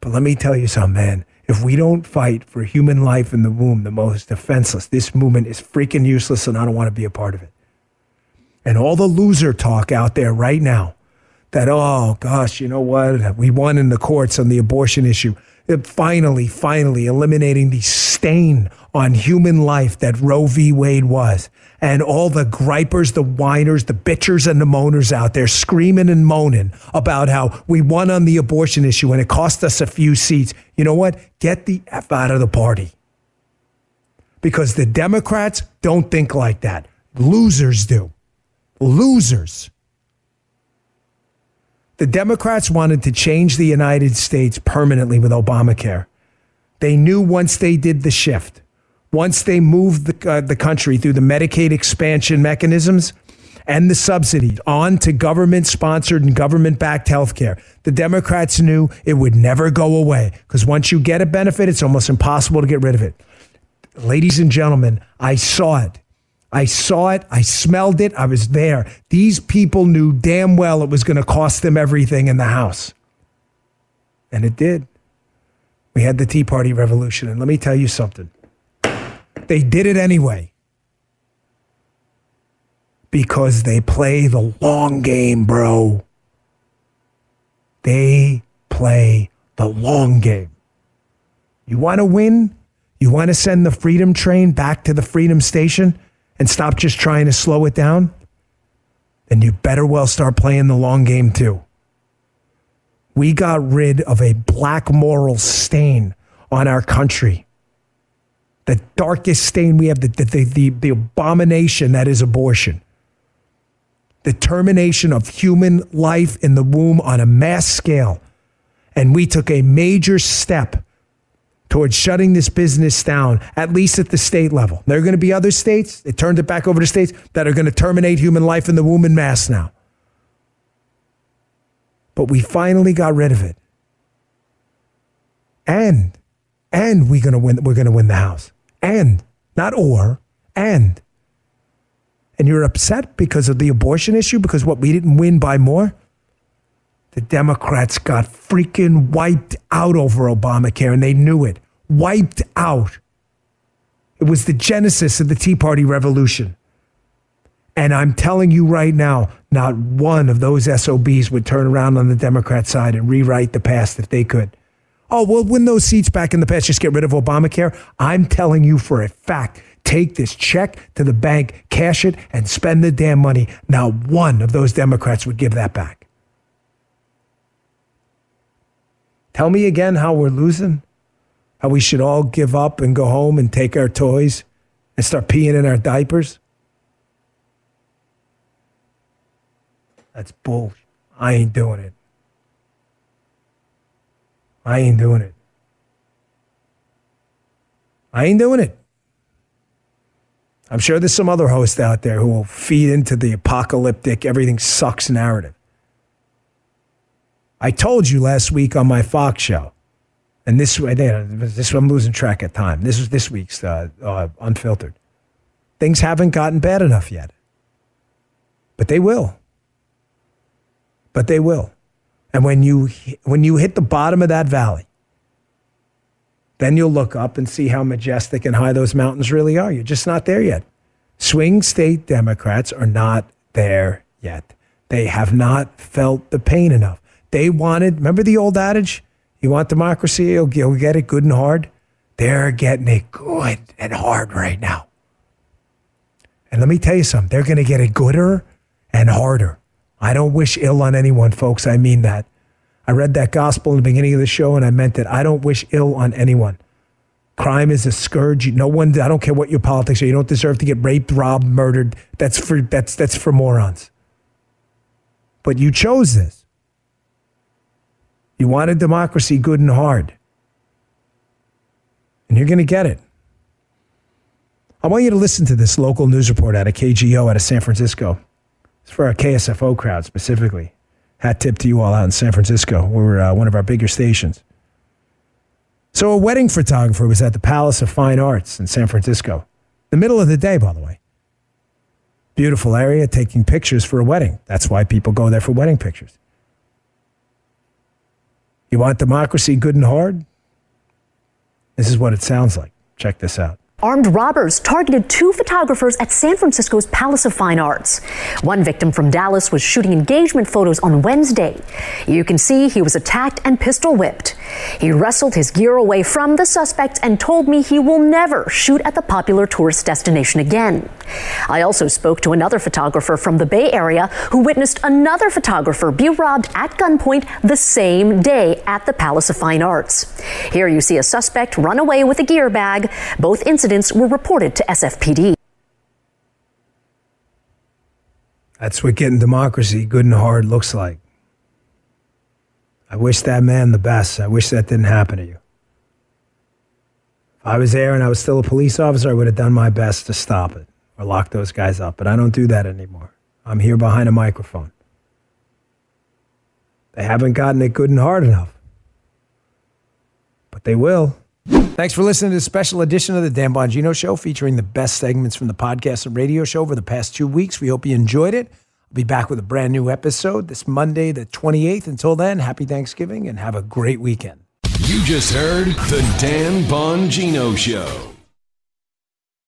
But let me tell you something, man. If we don't fight for human life in the womb, the most defenseless, this movement is freaking useless and I don't want to be a part of it. And all the loser talk out there right now that, oh gosh, you know what? We won in the courts on the abortion issue. Finally, finally eliminating the stain on human life that Roe v. Wade was and all the gripers, the whiners, the bitchers, and the moaners out there screaming and moaning about how we won on the abortion issue and it cost us a few seats. You know what? Get the F out of the party. Because the Democrats don't think like that. Losers do. Losers. The Democrats wanted to change the United States permanently with Obamacare. They knew once they did the shift once they moved the, uh, the country through the Medicaid expansion mechanisms and the subsidies on to government sponsored and government backed health care, the Democrats knew it would never go away because once you get a benefit, it's almost impossible to get rid of it. Ladies and gentlemen, I saw it. I saw it. I smelled it. I was there. These people knew damn well it was going to cost them everything in the House. And it did. We had the Tea Party revolution. And let me tell you something they did it anyway because they play the long game, bro. They play the long game. You want to win? You want to send the freedom train back to the freedom station and stop just trying to slow it down? Then you better well start playing the long game too. We got rid of a black moral stain on our country the darkest stain we have, the, the, the, the abomination that is abortion. the termination of human life in the womb on a mass scale. And we took a major step towards shutting this business down, at least at the state level. There are going to be other states, they turned it back over to states that are going to terminate human life in the womb in mass now. But we finally got rid of it. And and we're going to win we're going to win the house. And not or, and and you're upset because of the abortion issue because what we didn't win by more? The Democrats got freaking wiped out over Obamacare and they knew it. Wiped out. It was the genesis of the Tea Party revolution. And I'm telling you right now, not one of those SOBs would turn around on the Democrat side and rewrite the past if they could. Oh, we'll win those seats back in the past, just get rid of Obamacare. I'm telling you for a fact, take this check to the bank, cash it, and spend the damn money. Now, one of those Democrats would give that back. Tell me again how we're losing? How we should all give up and go home and take our toys and start peeing in our diapers? That's bull. I ain't doing it. I ain't doing it. I ain't doing it. I'm sure there's some other host out there who will feed into the apocalyptic, everything sucks narrative. I told you last week on my Fox show, and this this I'm losing track of time. This was this week's uh, uh, unfiltered. Things haven't gotten bad enough yet, but they will. But they will, and when you when you hit the bottom of that valley, then you'll look up and see how majestic and high those mountains really are. You're just not there yet. Swing state Democrats are not there yet. They have not felt the pain enough. They wanted, remember the old adage? You want democracy, you'll, you'll get it good and hard. They're getting it good and hard right now. And let me tell you something, they're going to get it gooder and harder. I don't wish ill on anyone, folks. I mean that. I read that gospel in the beginning of the show and I meant it. I don't wish ill on anyone. Crime is a scourge. No one, I don't care what your politics are. You don't deserve to get raped, robbed, murdered. That's for, that's, that's for morons. But you chose this. You wanted democracy good and hard. And you're going to get it. I want you to listen to this local news report out of KGO out of San Francisco. It's for our KSFO crowd specifically. Hat tip to you all out in San Francisco. We're uh, one of our bigger stations. So, a wedding photographer was at the Palace of Fine Arts in San Francisco. The middle of the day, by the way. Beautiful area, taking pictures for a wedding. That's why people go there for wedding pictures. You want democracy good and hard? This is what it sounds like. Check this out. Armed robbers targeted two photographers at San Francisco's Palace of Fine Arts. One victim from Dallas was shooting engagement photos on Wednesday. You can see he was attacked and pistol whipped. He wrestled his gear away from the suspect and told me he will never shoot at the popular tourist destination again. I also spoke to another photographer from the Bay Area who witnessed another photographer be robbed at gunpoint the same day at the Palace of Fine Arts. Here you see a suspect run away with a gear bag. Both incidents incidents were reported to SFPD. That's what getting democracy good and hard looks like. I wish that man the best. I wish that didn't happen to you. If I was there and I was still a police officer, I would have done my best to stop it or lock those guys up. But I don't do that anymore. I'm here behind a microphone. They haven't gotten it good and hard enough. But they will. Thanks for listening to this special edition of the Dan Bongino Show featuring the best segments from the podcast and radio show over the past two weeks. We hope you enjoyed it. I'll be back with a brand new episode this Monday, the 28th. Until then, happy Thanksgiving and have a great weekend. You just heard the Dan Bongino Show.